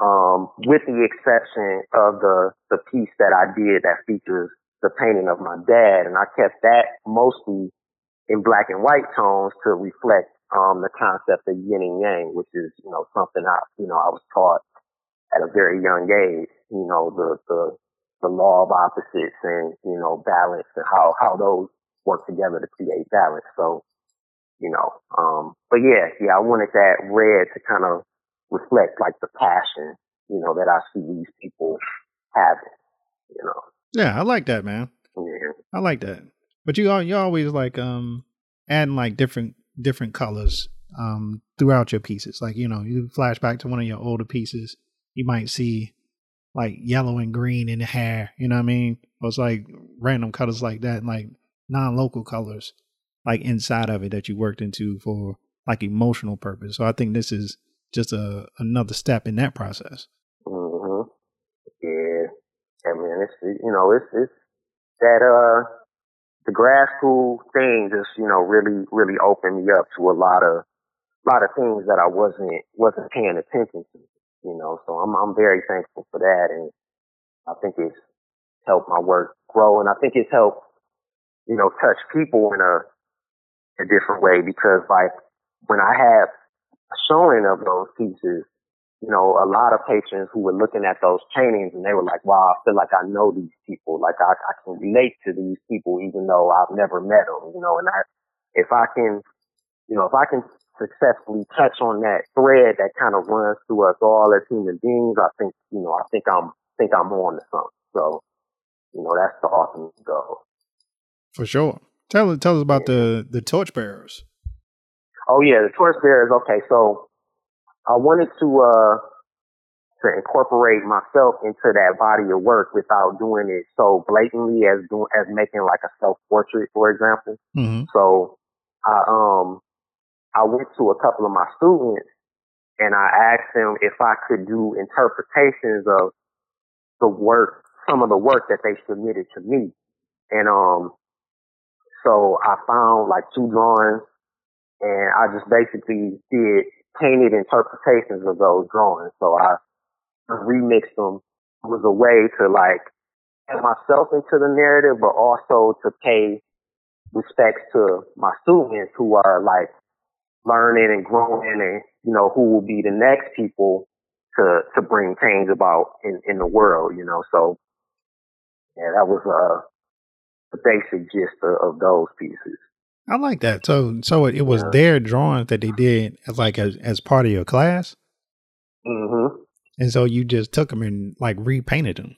um, with the exception of the, the piece that I did that features the painting of my dad. And I kept that mostly in black and white tones to reflect, um, the concept of yin and yang, which is, you know, something I, you know, I was taught at a very young age, you know, the, the, the law of opposites and, you know, balance and how, how those work together to create balance. So, you know, um, but yeah, yeah, I wanted that red to kind of reflect like the passion, you know, that I see these people having, you know. Yeah, I like that, man. Yeah. I like that. But you are you always like um adding like different different colors um throughout your pieces. Like, you know, you flash back to one of your older pieces, you might see like yellow and green in the hair, you know what I mean? Or it's like random colors like that. Like non-local colors like inside of it that you worked into for like emotional purpose. So I think this is just a another step in that process. Mm-hmm. Yeah, I mean, it's you know, it's it's that uh the grad school thing just you know really really opened me up to a lot of a lot of things that I wasn't wasn't paying attention to. You know, so I'm I'm very thankful for that, and I think it's helped my work grow, and I think it's helped you know, touch people in a, a different way because like when I have showing of those pieces, you know, a lot of patrons who were looking at those paintings and they were like, wow, I feel like I know these people. Like I, I can relate to these people even though I've never met them, you know, and I, if I can, you know, if I can successfully touch on that thread that kind of runs through us all as human beings, I think, you know, I think I'm, think I'm on to something. So, you know, that's the ultimate goal. For sure. Tell tell us about yeah. the the torchbearers. Oh yeah, the torchbearers. Okay, so I wanted to uh to incorporate myself into that body of work without doing it so blatantly as doing as making like a self portrait, for example. Mm-hmm. So I um I went to a couple of my students and I asked them if I could do interpretations of the work, some of the work that they submitted to me. And um so I found like two drawings and I just basically did painted interpretations of those drawings. So I remixed them it was a way to like get myself into the narrative, but also to pay respects to my students who are like learning and growing and, you know, who will be the next people to, to bring change about in, in the world, you know, so yeah, that was, uh, the basic gist of, of those pieces. I like that. So, so it, it was yeah. their drawings that they did as like as, as part of your class. Mm-hmm. And so you just took them and like repainted them.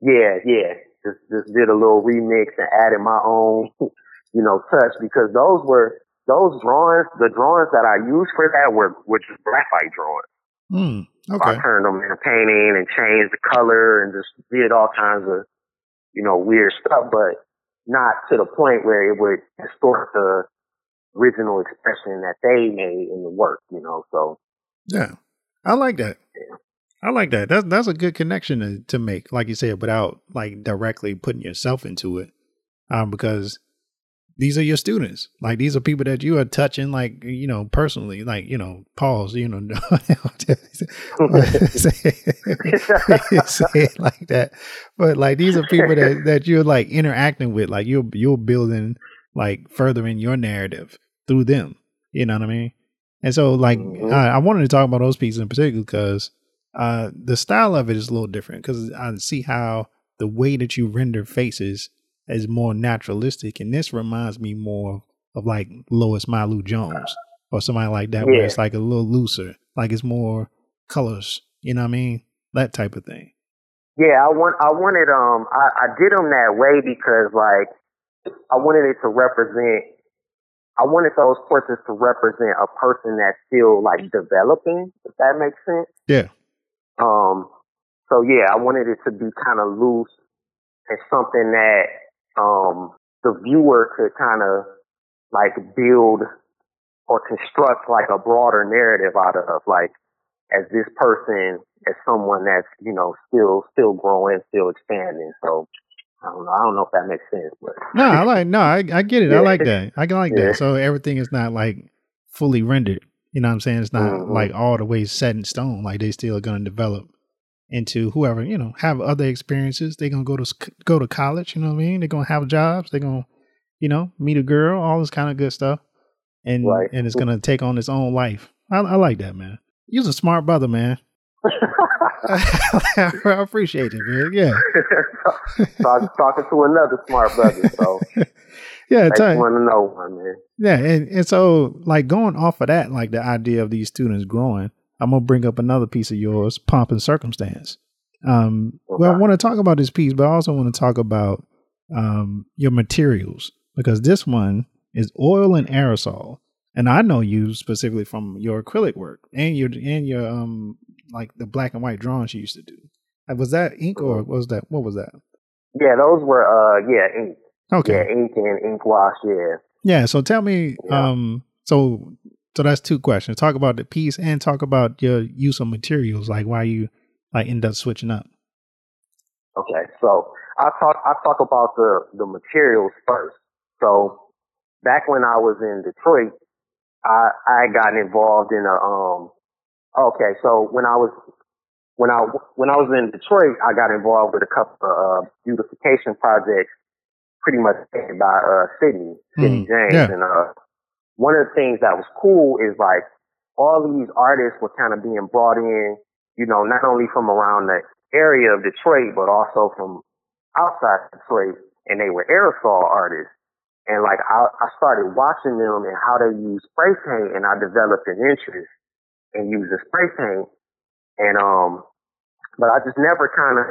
Yeah, yeah. Just just did a little remix and added my own, [laughs] you know, touch because those were those drawings. The drawings that I used for that were were just graphite drawings. Mm, okay. So I turned them into painting and changed the color and just did all kinds of, you know, weird stuff. But not to the point where it would distort the original expression that they made in the work, you know. So yeah, I like that. Yeah. I like that. That's that's a good connection to, to make, like you said, without like directly putting yourself into it, um, because these are your students. Like these are people that you are touching, like you know, personally. Like you know, pause. You know, say, say it like that. But like these are people that that you're like interacting with. Like you're you're building like furthering your narrative through them. You know what I mean? And so, like, mm-hmm. I, I wanted to talk about those pieces in particular because uh, the style of it is a little different. Because I see how the way that you render faces is more naturalistic, and this reminds me more of like Lois Mailou Jones or somebody like that, yeah. where it's like a little looser, like it's more colors. You know what I mean? That type of thing. Yeah, I want. I wanted. Um, I, I did them that way because like I wanted it to represent. I wanted those portraits to represent a person that's still like developing. If that makes sense. Yeah. Um. So yeah, I wanted it to be kind of loose and something that um, the viewer could kind of like build or construct like a broader narrative out of like as this person as someone that's you know still still growing still expanding so I don't know. I don't know if that makes sense, but no, I like no, I, I get it. Yeah. I like that. I like yeah. that. So everything is not like fully rendered. You know what I'm saying? It's not mm-hmm. like all the way set in stone. Like they still are going to develop into whoever you know have other experiences. They're gonna go to go to college. You know what I mean? They're gonna have jobs. They're gonna you know meet a girl. All this kind of good stuff, and right. and it's gonna take on its own life. I, I like that, man. You're a smart brother, man. [laughs] I appreciate it, man. Yeah. [laughs] Talk, talking to another smart brother, so [laughs] yeah, it's want to know, man. Yeah, and, and so like going off of that, like the idea of these students growing, I'm gonna bring up another piece of yours, pomp and circumstance. Um, okay. Well, I want to talk about this piece, but I also want to talk about um, your materials because this one is oil and aerosol, and I know you specifically from your acrylic work and your and your um like the black and white drawings you used to do. Was that ink or mm-hmm. was that what was that? Yeah, those were uh yeah ink. Okay, yeah, ink and ink wash. Yeah. Yeah. So tell me, yeah. um, so so that's two questions. Talk about the piece and talk about your use of materials, like why you like end up switching up. Okay, so I talk I talk about the the materials first. So back when I was in Detroit, I I got involved in a um. Okay, so when I was when I when I was in Detroit, I got involved with a couple of uh, beautification projects, pretty much by uh, Sydney, Sydney mm, James, yeah. and uh, one of the things that was cool is like all these artists were kind of being brought in you know, not only from around the area of Detroit, but also from outside Detroit, and they were aerosol artists. And like I, I started watching them and how they use spray paint, and I developed an interest in using spray paint. And um, but I just never kind of,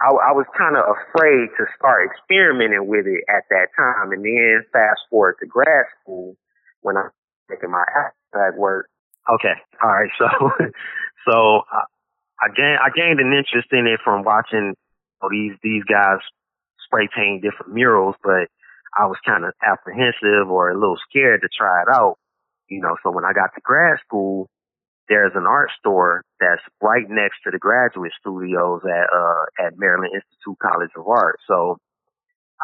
I, I was kind of afraid to start experimenting with it at that time. And then fast forward to grad school when I'm making my abstract work. Okay, all right, [laughs] so so I, I gained I gained an interest in it from watching you know, these these guys spray paint different murals, but I was kind of apprehensive or a little scared to try it out. You know, so when I got to grad school, there's an art store that's right next to the graduate studios at uh at Maryland Institute College of Art. So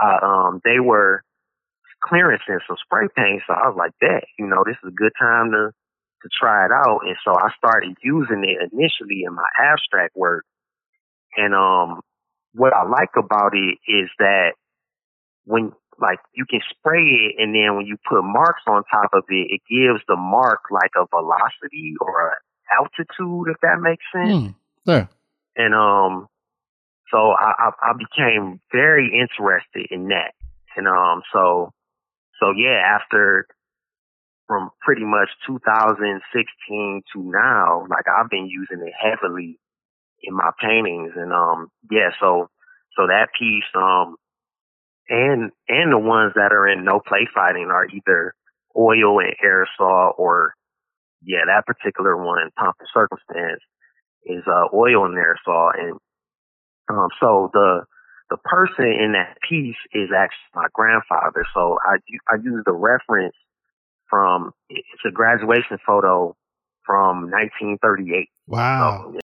um they were clearancing some spray paint, so I was like, "Bet, you know, this is a good time to to try it out." And so I started using it initially in my abstract work. And um what I like about it is that when like you can spray it and then when you put marks on top of it, it gives the mark like a velocity or an altitude, if that makes sense. Mm, yeah. And um, so I, I, I became very interested in that. And um, so so yeah, after from pretty much 2016 to now, like I've been using it heavily in my paintings. And um, yeah, so so that piece um and and the ones that are in no play fighting are either oil and aerosol or yeah, that particular one, Pomp and Circumstance, is uh, oil and aerosol. And um, so the the person in that piece is actually my grandfather. So I I use the reference from it's a graduation photo from 1938. Wow. So,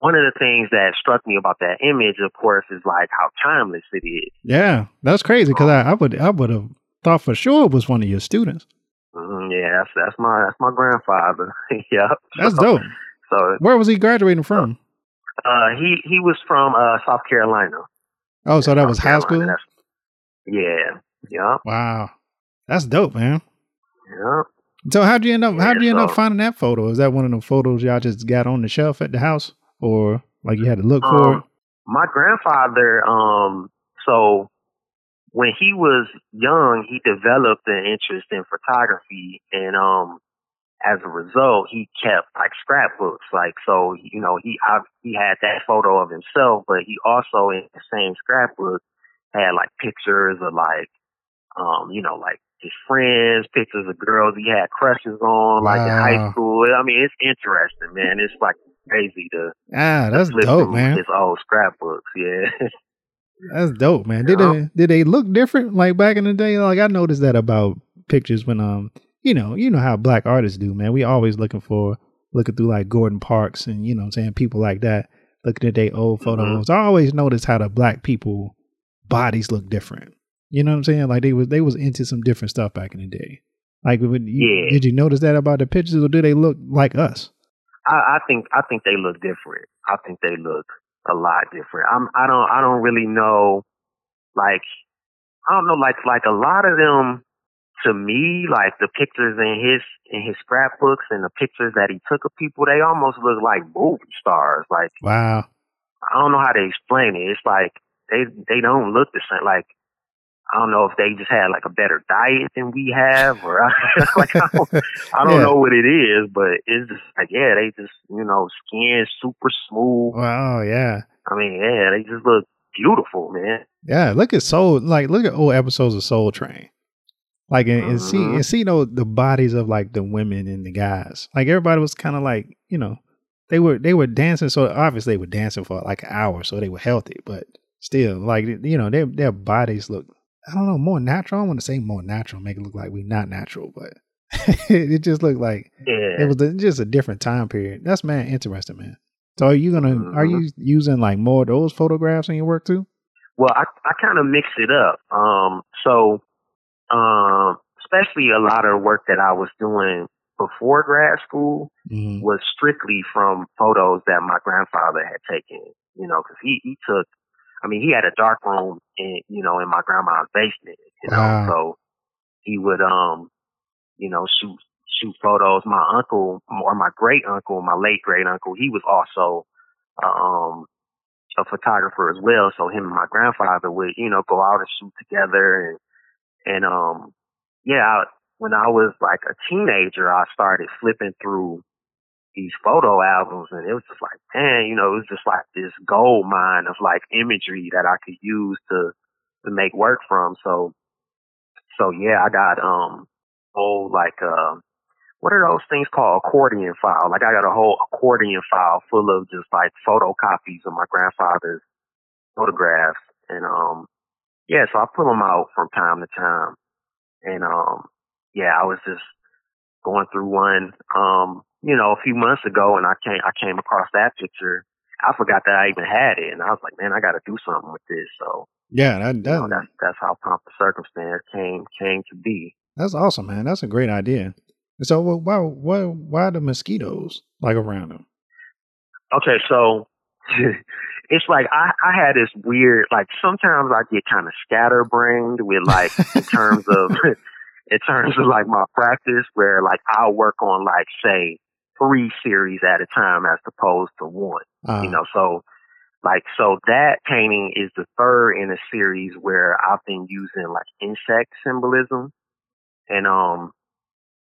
one of the things that struck me about that image, of course, is like how timeless it is. Yeah, that's crazy because I, I would I would have thought for sure it was one of your students. Mm, yeah, that's that's my that's my grandfather. [laughs] yep. That's so, dope. So Where was he graduating from? uh, he he was from uh, South Carolina. Oh, so that South was high school. Carolina, that's- Yeah. Yep. Wow, that's dope, man. Yep. So how'd you end up? How'd Yeah, you end up finding that photo? Is that one of the photos y'all just got on the shelf at the house, or like you had to look for it? Um, my grandfather, um, so when he was young, he developed an interest in photography, and um, as a result, he kept like scrapbooks. Like so, you know, he I, he had that photo of himself, but he also in the same scrapbook had like pictures of like, um, you know, like his friends, pictures of girls he had crushes on, like in high school. I mean, it's interesting, man. It's like crazy to Ah, that's flip dope, man. his old scrapbooks. Yeah. [laughs] That's dope, man. Did they did they look different like back in the day? Like I noticed that about pictures when um you know you know how black artists do, man. We always looking for looking through like Gordon Parks and you know what I'm saying people like that looking at their old Mhm. photos. I always noticed how the black people bodies look different. You know what I'm saying? Like they was they was into some different stuff back in the day. Like when you, Yeah. did you notice that about the pictures, or do they look like us? I, I think I think they look different. I think they look a lot different. I'm I don't I don't really know like I don't know like like a lot of them to me like the pictures in his in his scrapbooks and the pictures that he took of people they almost look like movie stars. Like Wow. I don't know how to explain it. It's like they they don't look the same. Like I don't know if they just had like a better diet than we have, or [laughs] like I don't, I don't Yeah. know what it is, but it's just like yeah, they just you know skin super smooth. Wow. Yeah. I mean yeah, they just look beautiful, man. Yeah, look at Soul. Like, look at old episodes of Soul Train. Like, and, and see, Mhm. and see, though the bodies of like the women and the guys. Like, everybody was kind of like, you know, they were they were dancing. So obviously, they were dancing for like an hour, so they were healthy. But still, like, you know, their their bodies look. I don't know, more natural. I want to say more natural, make it look like we not natural, but [laughs] it just looked like Yeah, it was just a different time period. That's man interesting, man. So are you gonna are Mhm. you using like more of those photographs in your work too? Well, I I kind of mix it up. Um, so, um, especially a lot of work that I was doing before grad school Mm-hmm. was strictly from photos that my grandfather had taken. You know, because he he took. I mean, he had a dark room in you know in my grandma's basement. You know, Wow. so he would um, you know, shoot shoot photos. My uncle or my great uncle, my late great uncle, he was also um a photographer as well. So him and my grandfather would, you know, go out and shoot together and and um yeah, I, when I was like a teenager, I started flipping through these photo albums and it was just like, man, you know, it was just like this gold mine of like imagery that I could use to to make work from. So so yeah, I got um old like uh what are those things called accordion file? Like I got a whole accordion file full of just like photocopies of my grandfather's photographs and um yeah, so I pull them out from time to time. And um yeah, I was just going through one um you know, a few months ago and I came I came across that picture. I forgot that I even had it and I was like, man, I got to do something with this. So yeah, that, that you know, that's that's how Pomp the Circumstance came came to be. That's awesome, man. That's a great idea. So why why why the mosquitoes like around them? Okay, so [laughs] it's like I I had this weird like sometimes I get kind of scatterbrained with like in terms of [laughs] in terms of like my practice where like I'll work on like say three series at a time as opposed to one. Uh-huh. You know, so like, so that painting is the third in a series where I've been using like insect symbolism. And, um,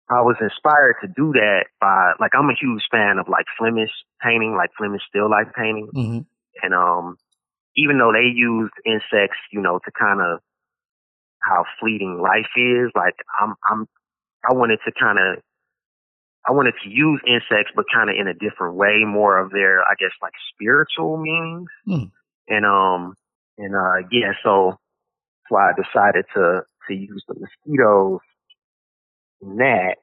I was inspired to do that by, like, I'm a huge fan of like Flemish painting, like Flemish still life painting. Mm-hmm. And, um, even though they used insects, you know, to kind of how fleeting life is, like, I'm, I'm, I wanted to kind of I wanted to use insects, but kind of in a different way, more of their, I guess, like spiritual meanings. Mm. And, um, and, uh, yeah, so that's why I decided to, to use the mosquitoes in that.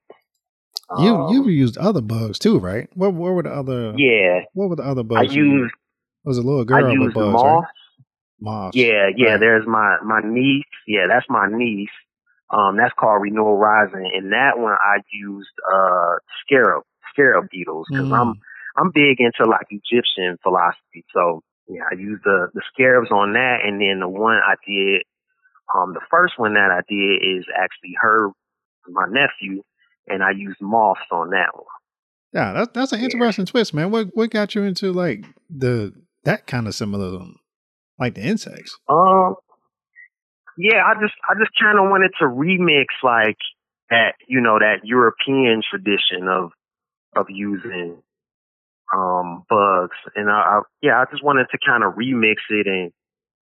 You, um, you've used other bugs too, right? What, what were the other? Yeah. What were the other bugs? I used, was a little girl I used bugs, moths. Right? Moths. Yeah, yeah. Right. There's my, my niece. Yeah, that's my niece. Um, that's called Renewal Rising. And that one I used, uh, scarab, scarab beetles because mm. I'm, I'm big into like Egyptian philosophy. So yeah, I used the, the scarabs on that. And then the one I did, um, the first one that I did is actually her, my nephew, and I used moths on that one. Yeah, that's that's an interesting yeah. twist, man. What what got you into like the that kind of symbolism, like the insects? Um, yeah, I just I just kind of wanted to remix like that, you know, that European tradition of of using um bugs, and I, I yeah, I just wanted to kind of remix it and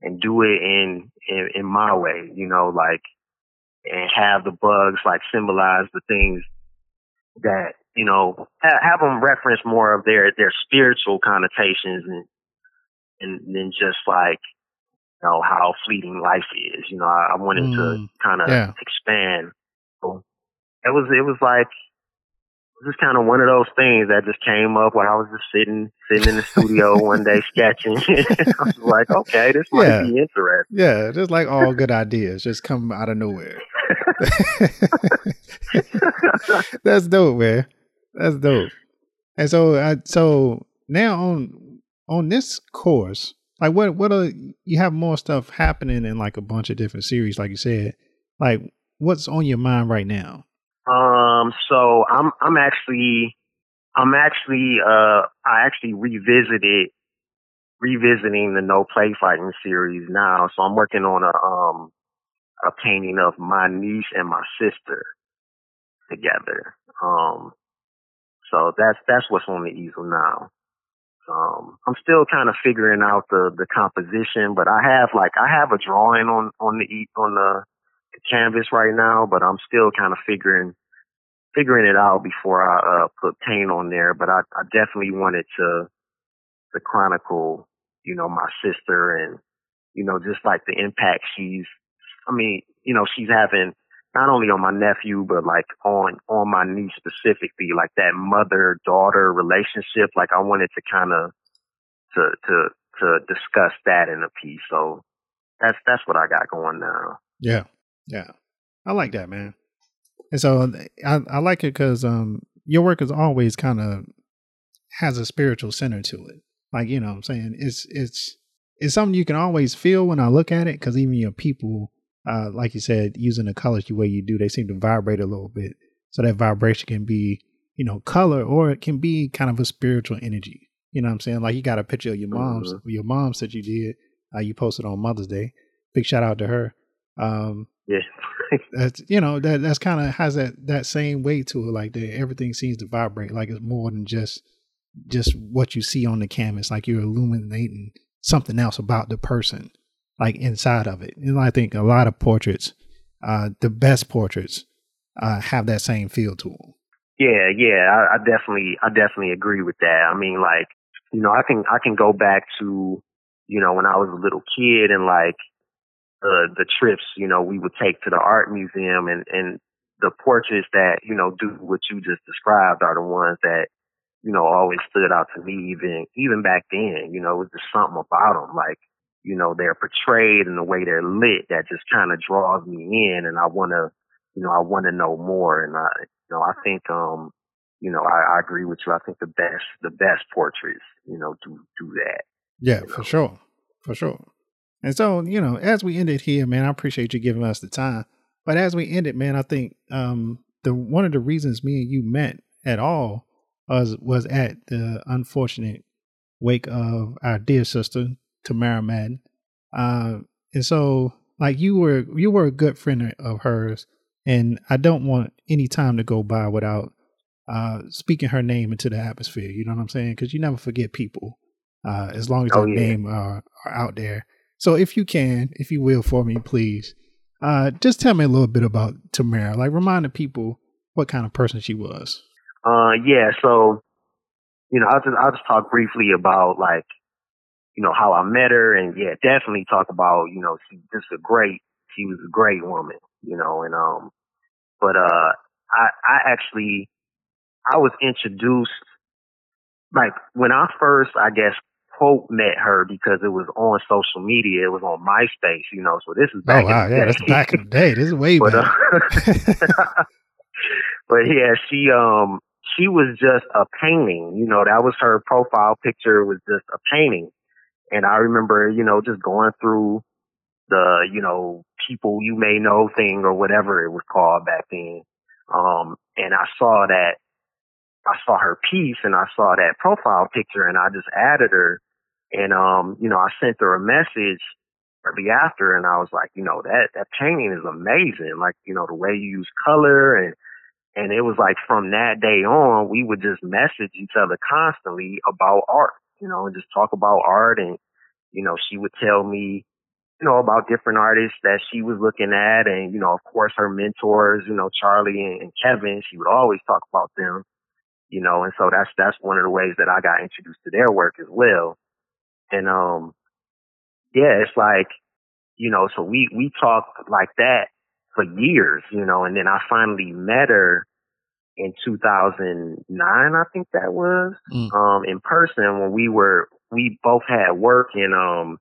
and do it in, in in my way, you know, like and have the bugs like symbolize the things that you know ha- have them reference more of their their spiritual connotations and and then just like know how fleeting life is. You know, I, I wanted mm, to kind of yeah. expand. So it was it was like it was just kind of one of those things that just came up while I was just sitting sitting in the studio one day sketching. [laughs] I was like, okay, this might yeah. be interesting. Yeah, just like all good ideas just come out of nowhere. [laughs] That's dope, man. That's dope. And so, I, so now on on this course, like what what are you have more stuff happening in like a bunch of different series, like you said. Like what's on your mind right now? Um, so I'm I'm actually I'm actually uh I actually revisited revisiting the no play fighting series now. So I'm working on a um a painting of my niece and my sister together. Um so that's that's what's on the easel now. Um, I'm still kind of figuring out the the composition, but I have like I have a drawing on on the on the, the canvas right now, but I'm still kind of figuring figuring it out before I uh, put paint on there. But I, I definitely wanted to to chronicle, you know, my sister and you know just like the impact she's. I mean, you know, she's having not only on my nephew, but like on, on my niece specifically, like that mother daughter relationship. Like I wanted to kind of, to, to, to discuss that in a piece. So that's, that's what I got going now. Yeah. Yeah. I like that, man. And so I, I like it because, um, your work is always kind of has a spiritual center to it. Like, you know what I'm saying? It's, it's, it's something you can always feel when I look at it because even your people, uh, like you said, using the colors the way you do, they seem to vibrate a little bit. So that vibration can be, you know, color or it can be kind of a spiritual energy. You know what I'm saying? Like you got a picture of your mom's, Mhm. your mom's that you did, uh, you posted on Mother's Day. Big shout out to her. Um, Yeah. [laughs] that's you know that that's kind of has that that same way to it. Like that everything seems to vibrate. Like it's more than just just what you see on the canvas. Like you're illuminating something else about the person, like inside of it. And I think a lot of portraits, uh, the best portraits, uh, have that same feel to them. Yeah, yeah, I, I definitely, I definitely agree with that. I mean, like, you know, I can, I can go back to, you know, when I was a little kid and like, uh, the trips, you know, we would take to the art museum and, and the portraits that, you know, do what you just described are the ones that, you know, always stood out to me even, even back then, you know, it was just something about them. Like, you know, they're portrayed and the way they're lit that just kind of draws me in and I want to, you know, I want to know more. And I, you know, I think, um, you know, I, I agree with you. I think the best, the best portraits, you know, do, do that. Yeah, for know. sure, for sure. And so, you know, as we ended here, man, I appreciate you giving us the time. But as we ended, man, I think um the one of the reasons me and you met at all was was at the unfortunate wake of our dear sister Tamara Madden. Uh, and so, like you were you were a good friend of hers, and I don't want any time to go by without uh speaking her name into the atmosphere. You know what I'm saying? Because you never forget people uh, as long as Oh, their yeah. name are, are out there. So if you can, if you will, for me, please, uh, just tell me a little bit about Tamara. Like remind the people what kind of person she was. Uh, yeah. So, you know, I'll just I'll just talk briefly about like, you know, how I met her, and yeah, definitely talk about you know she just a great she was a great woman, you know, and um, but uh, I I actually I was introduced like when I first I guess quote met her because it was on social media, it was on MySpace, you know, so this is back oh wow, in the yeah, day. that's back in the day. This is way but back. uh, [laughs] but yeah, she um she was just a painting. You know, that was her profile picture was just a painting. And I remember, you know, just going through the, you know, people you may know thing or whatever it was called back then. Um, and I saw that, I saw her piece and I saw that profile picture and I just added her. And, um, you know, I sent her a message shortly after and I was like, you know, that, that painting is amazing. Like, you know, the way you use color and, and it was like from that day on, we would just message each other constantly about art, you know, and just talk about art. And, you know, she would tell me, you know, about different artists that she was looking at. And, you know, of course, her mentors, you know, Charlie and, and Kevin, she would always talk about them, you know, and so that's, that's one of the ways that I got introduced to their work as well. And, um, yeah, it's like, you know, so we, we talked like that for years, you know, and then I finally met her in 2009, I think that was, Mm. um, in person when we were, we both had work in, um,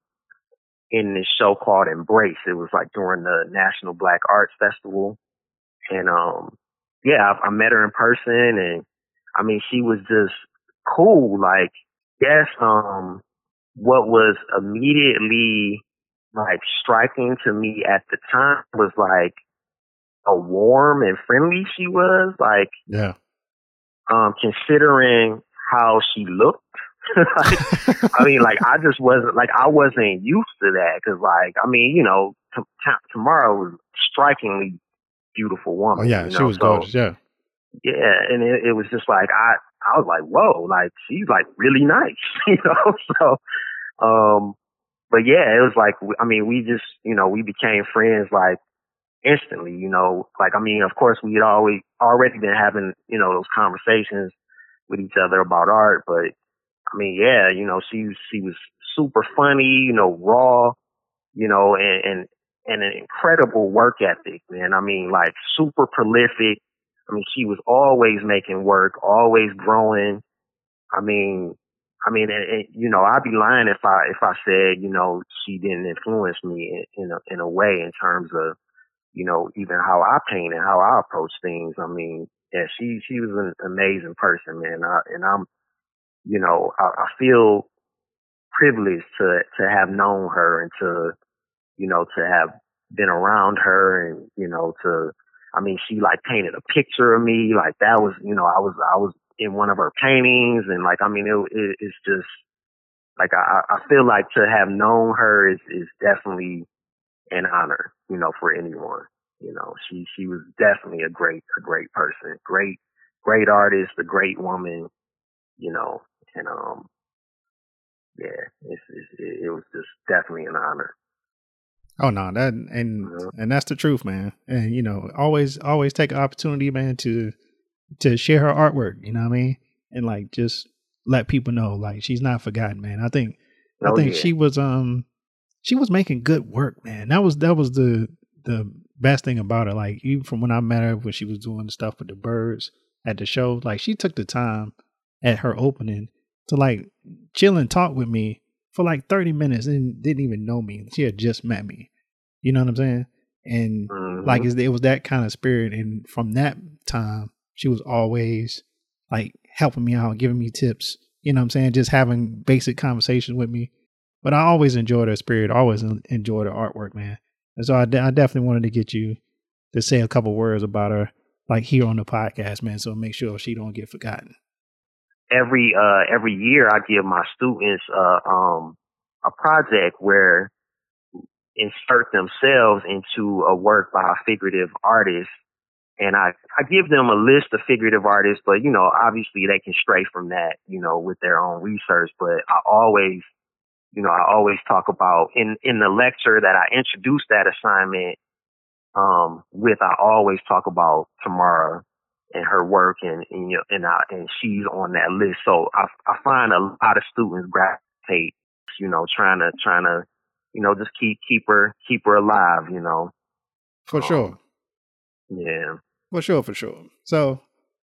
in this show called Embrace. It was like during the National Black Arts Festival. And, um, yeah, I, I met her in person and I mean, she was just cool. Like, yes, um, what was immediately like striking to me at the time was like how warm and friendly she was. Like, yeah. um, considering how she looked. [laughs] like, I mean, like I just wasn't like I wasn't used to that because, like, I mean, you know, t- t- Tamara was a strikingly beautiful oh woman. yeah, you she was so, gorgeous. Yeah. Yeah, and it, it was just like I, I was like, whoa, like she's like really nice, [laughs] you know. So, um, but yeah, it was like I mean, we just you know we became friends like instantly, you know. Like I mean, of course, we had always already been having you know those conversations with each other about art, but I mean, yeah, you know, she she was super funny, you know, raw, you know, and and and an incredible work ethic, man. I mean, like super prolific. I mean, she was always making work, always growing. I mean, I mean, and, and, you know, I'd be lying if I if I said, you know, she didn't influence me in, in a in a way in terms of, you know, even how I paint and how I approach things. I mean, yeah, she she was an amazing person, man. I, and I'm, you know, I, I feel privileged to to have known her and to, you know, to have been around her and you know to I mean, she like painted a picture of me. Like that was, you know, I was, I was in one of her paintings and like, I mean, it, it it's just like, I, I feel like to have known her is, is definitely an honor, you know, for anyone. You know, she, she was definitely a great, a great person, great, great artist, a great woman, you know, and, um, yeah, it's, it's, it was just definitely an honor. Oh no, that and and that's the truth, man. And you know, always always take an opportunity, man, to to share her artwork. You know what I mean? And like just let people know, like she's not forgotten, man. I think oh, I think yeah. she was um she was making good work, man. That was that was the the best thing about her. Like even from when I met her when she was doing the stuff with the birds at the show, like she took the time at her opening to like chill and talk with me for like 30 minutes and didn't even know me. She had just met me. You know what I'm saying? And mm-hmm. like it was that kind of spirit. And from that time, she was always like helping me out, giving me tips. You know what I'm saying? Just having basic conversations with me. But I always enjoyed her spirit, always enjoyed her artwork, man. And so I, de- I definitely wanted to get you to say a couple words about her, like here on the podcast, man. So make sure she don't get forgotten every uh every year I give my students uh um a project where insert themselves into a work by a figurative artist and I, I give them a list of figurative artists, but you know, obviously they can stray from that, you know, with their own research. But I always, you know, I always talk about in, in the lecture that I introduced that assignment, um, with, I always talk about Tamara and her work and and, you know, and, I, and she's on that list. So I I find a lot of students gravitate, you know, trying to trying to, you know, just keep keep her keep her alive, you know. For um, sure. Yeah. For sure, for sure. So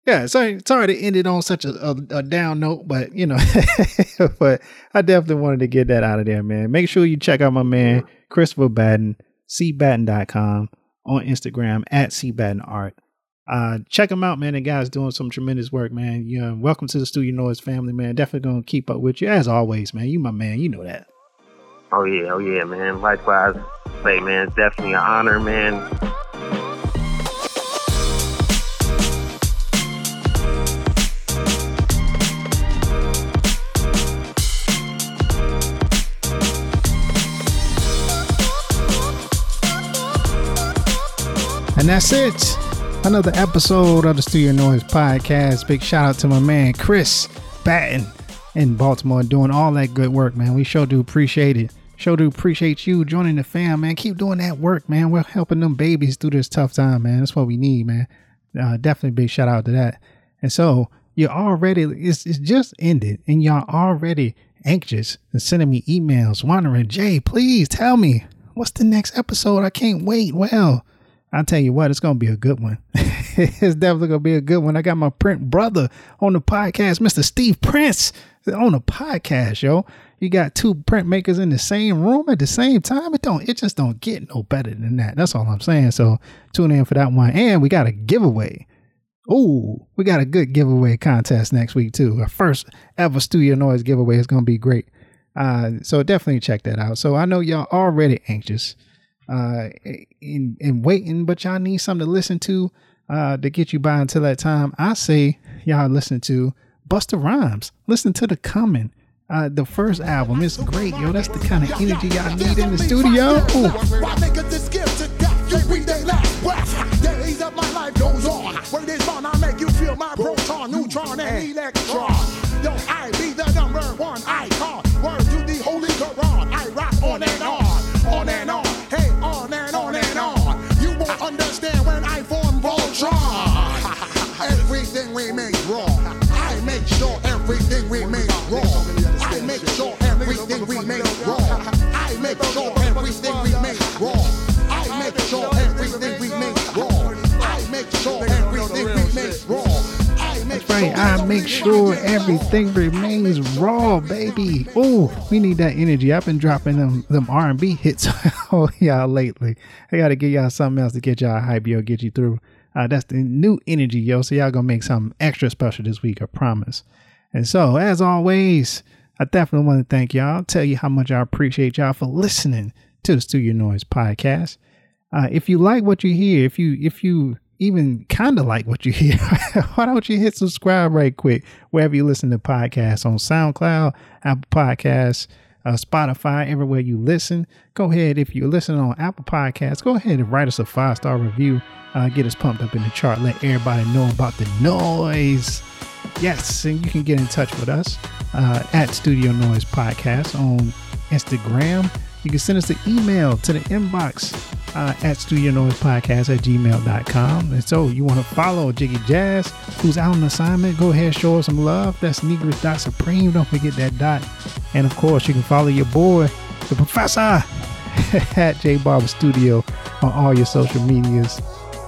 yeah, sorry, sorry to end it on such a, a, a down note, but you know, [laughs] but I definitely wanted to get that out of there, man. Make sure you check out my man Christopher Batten, cbatten.com on Instagram at cbattenart. Uh, check him out, man. The guy's doing some tremendous work, man. You know, welcome to the Studio Noise family, man. Definitely gonna keep up with you as always, man. You my man, you know that. Oh yeah, oh yeah, man. Likewise, say man, it's definitely an honor, man. And that's it another episode of the Studio Noise podcast. Big shout out to my man Chris Batten in Baltimore doing all that good work, man. We sure do appreciate it. Sure do appreciate you joining the fam, man. Keep doing that work, man. We're helping them babies through this tough time, man. That's what we need, man. Uh, definitely big shout out to that. And so you're already it's, it's just ended and y'all already anxious and sending me emails wondering jay please tell me what's the next episode i can't wait well I'll tell you what, it's gonna be a good one. [laughs] it's definitely gonna be a good one. I got my print brother on the podcast, Mr. Steve Prince, on the podcast, yo. You got two printmakers in the same room at the same time. It don't, it just don't get no better than that. That's all I'm saying. So tune in for that one. And we got a giveaway. Oh, we got a good giveaway contest next week too. Our first ever Studio Noise giveaway is gonna be great. Uh, so definitely check that out. So I know y'all already anxious uh, in, in waiting, but y'all need something to listen to uh, to get you by until that time. I say y'all listen to Busta Rhymes. Listen to the coming. Uh, the first album is great, yo. That's the kind of energy y'all need in the studio. Days this bond, I form you feel my proton, neutron, and [laughs] electron. Yo, I be the number one icon. Word to the Holy Quran. I rock on and on, on and on. everything we make wrong. I make sure everything we make wrong. I make sure everything we make wrong. I make sure everything we make wrong. I make sure everything remains raw, baby. Oh, we need that energy. I've been dropping them them R and B hits [laughs] on y'all lately. I gotta get y'all something else to get y'all hype, yo, get you through. Uh, that's the new energy, yo. So y'all gonna make something extra special this week, I promise. And so, as always, I definitely want to thank y'all. Tell you how much I appreciate y'all for listening to the Studio Noise podcast. Uh, if you like what you hear, if you if you even kind of like what you hear, [laughs] why don't you hit subscribe right quick wherever you listen to podcasts on SoundCloud, Apple Podcasts, uh, Spotify, everywhere you listen. Go ahead if you're listening on Apple Podcasts, go ahead and write us a five star review. Uh, get us pumped up in the chart. Let everybody know about the noise. Yes, and you can get in touch with us uh, at Studio Noise Podcast on Instagram. You can send us an email to the inbox uh, at Studio Noise Podcast at gmail.com. And so you want to follow Jiggy Jazz, who's out on assignment, go ahead, show us some love. That's Negress Dot Supreme. Don't forget that dot. And of course, you can follow your boy, the professor, [laughs] at J Barber Studio on all your social medias.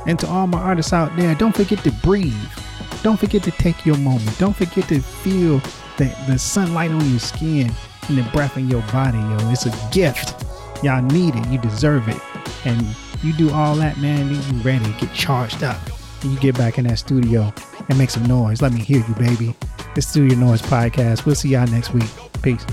And to all my artists out there, don't forget to breathe. Don't forget to take your moment. Don't forget to feel the, the sunlight on your skin and the breath in your body, yo. It's a gift. Y'all need it. You deserve it. And you do all that, man, then you ready, get charged up. And you get back in that studio and make some noise. Let me hear you, baby. It's Studio Noise Podcast. We'll see y'all next week. Peace.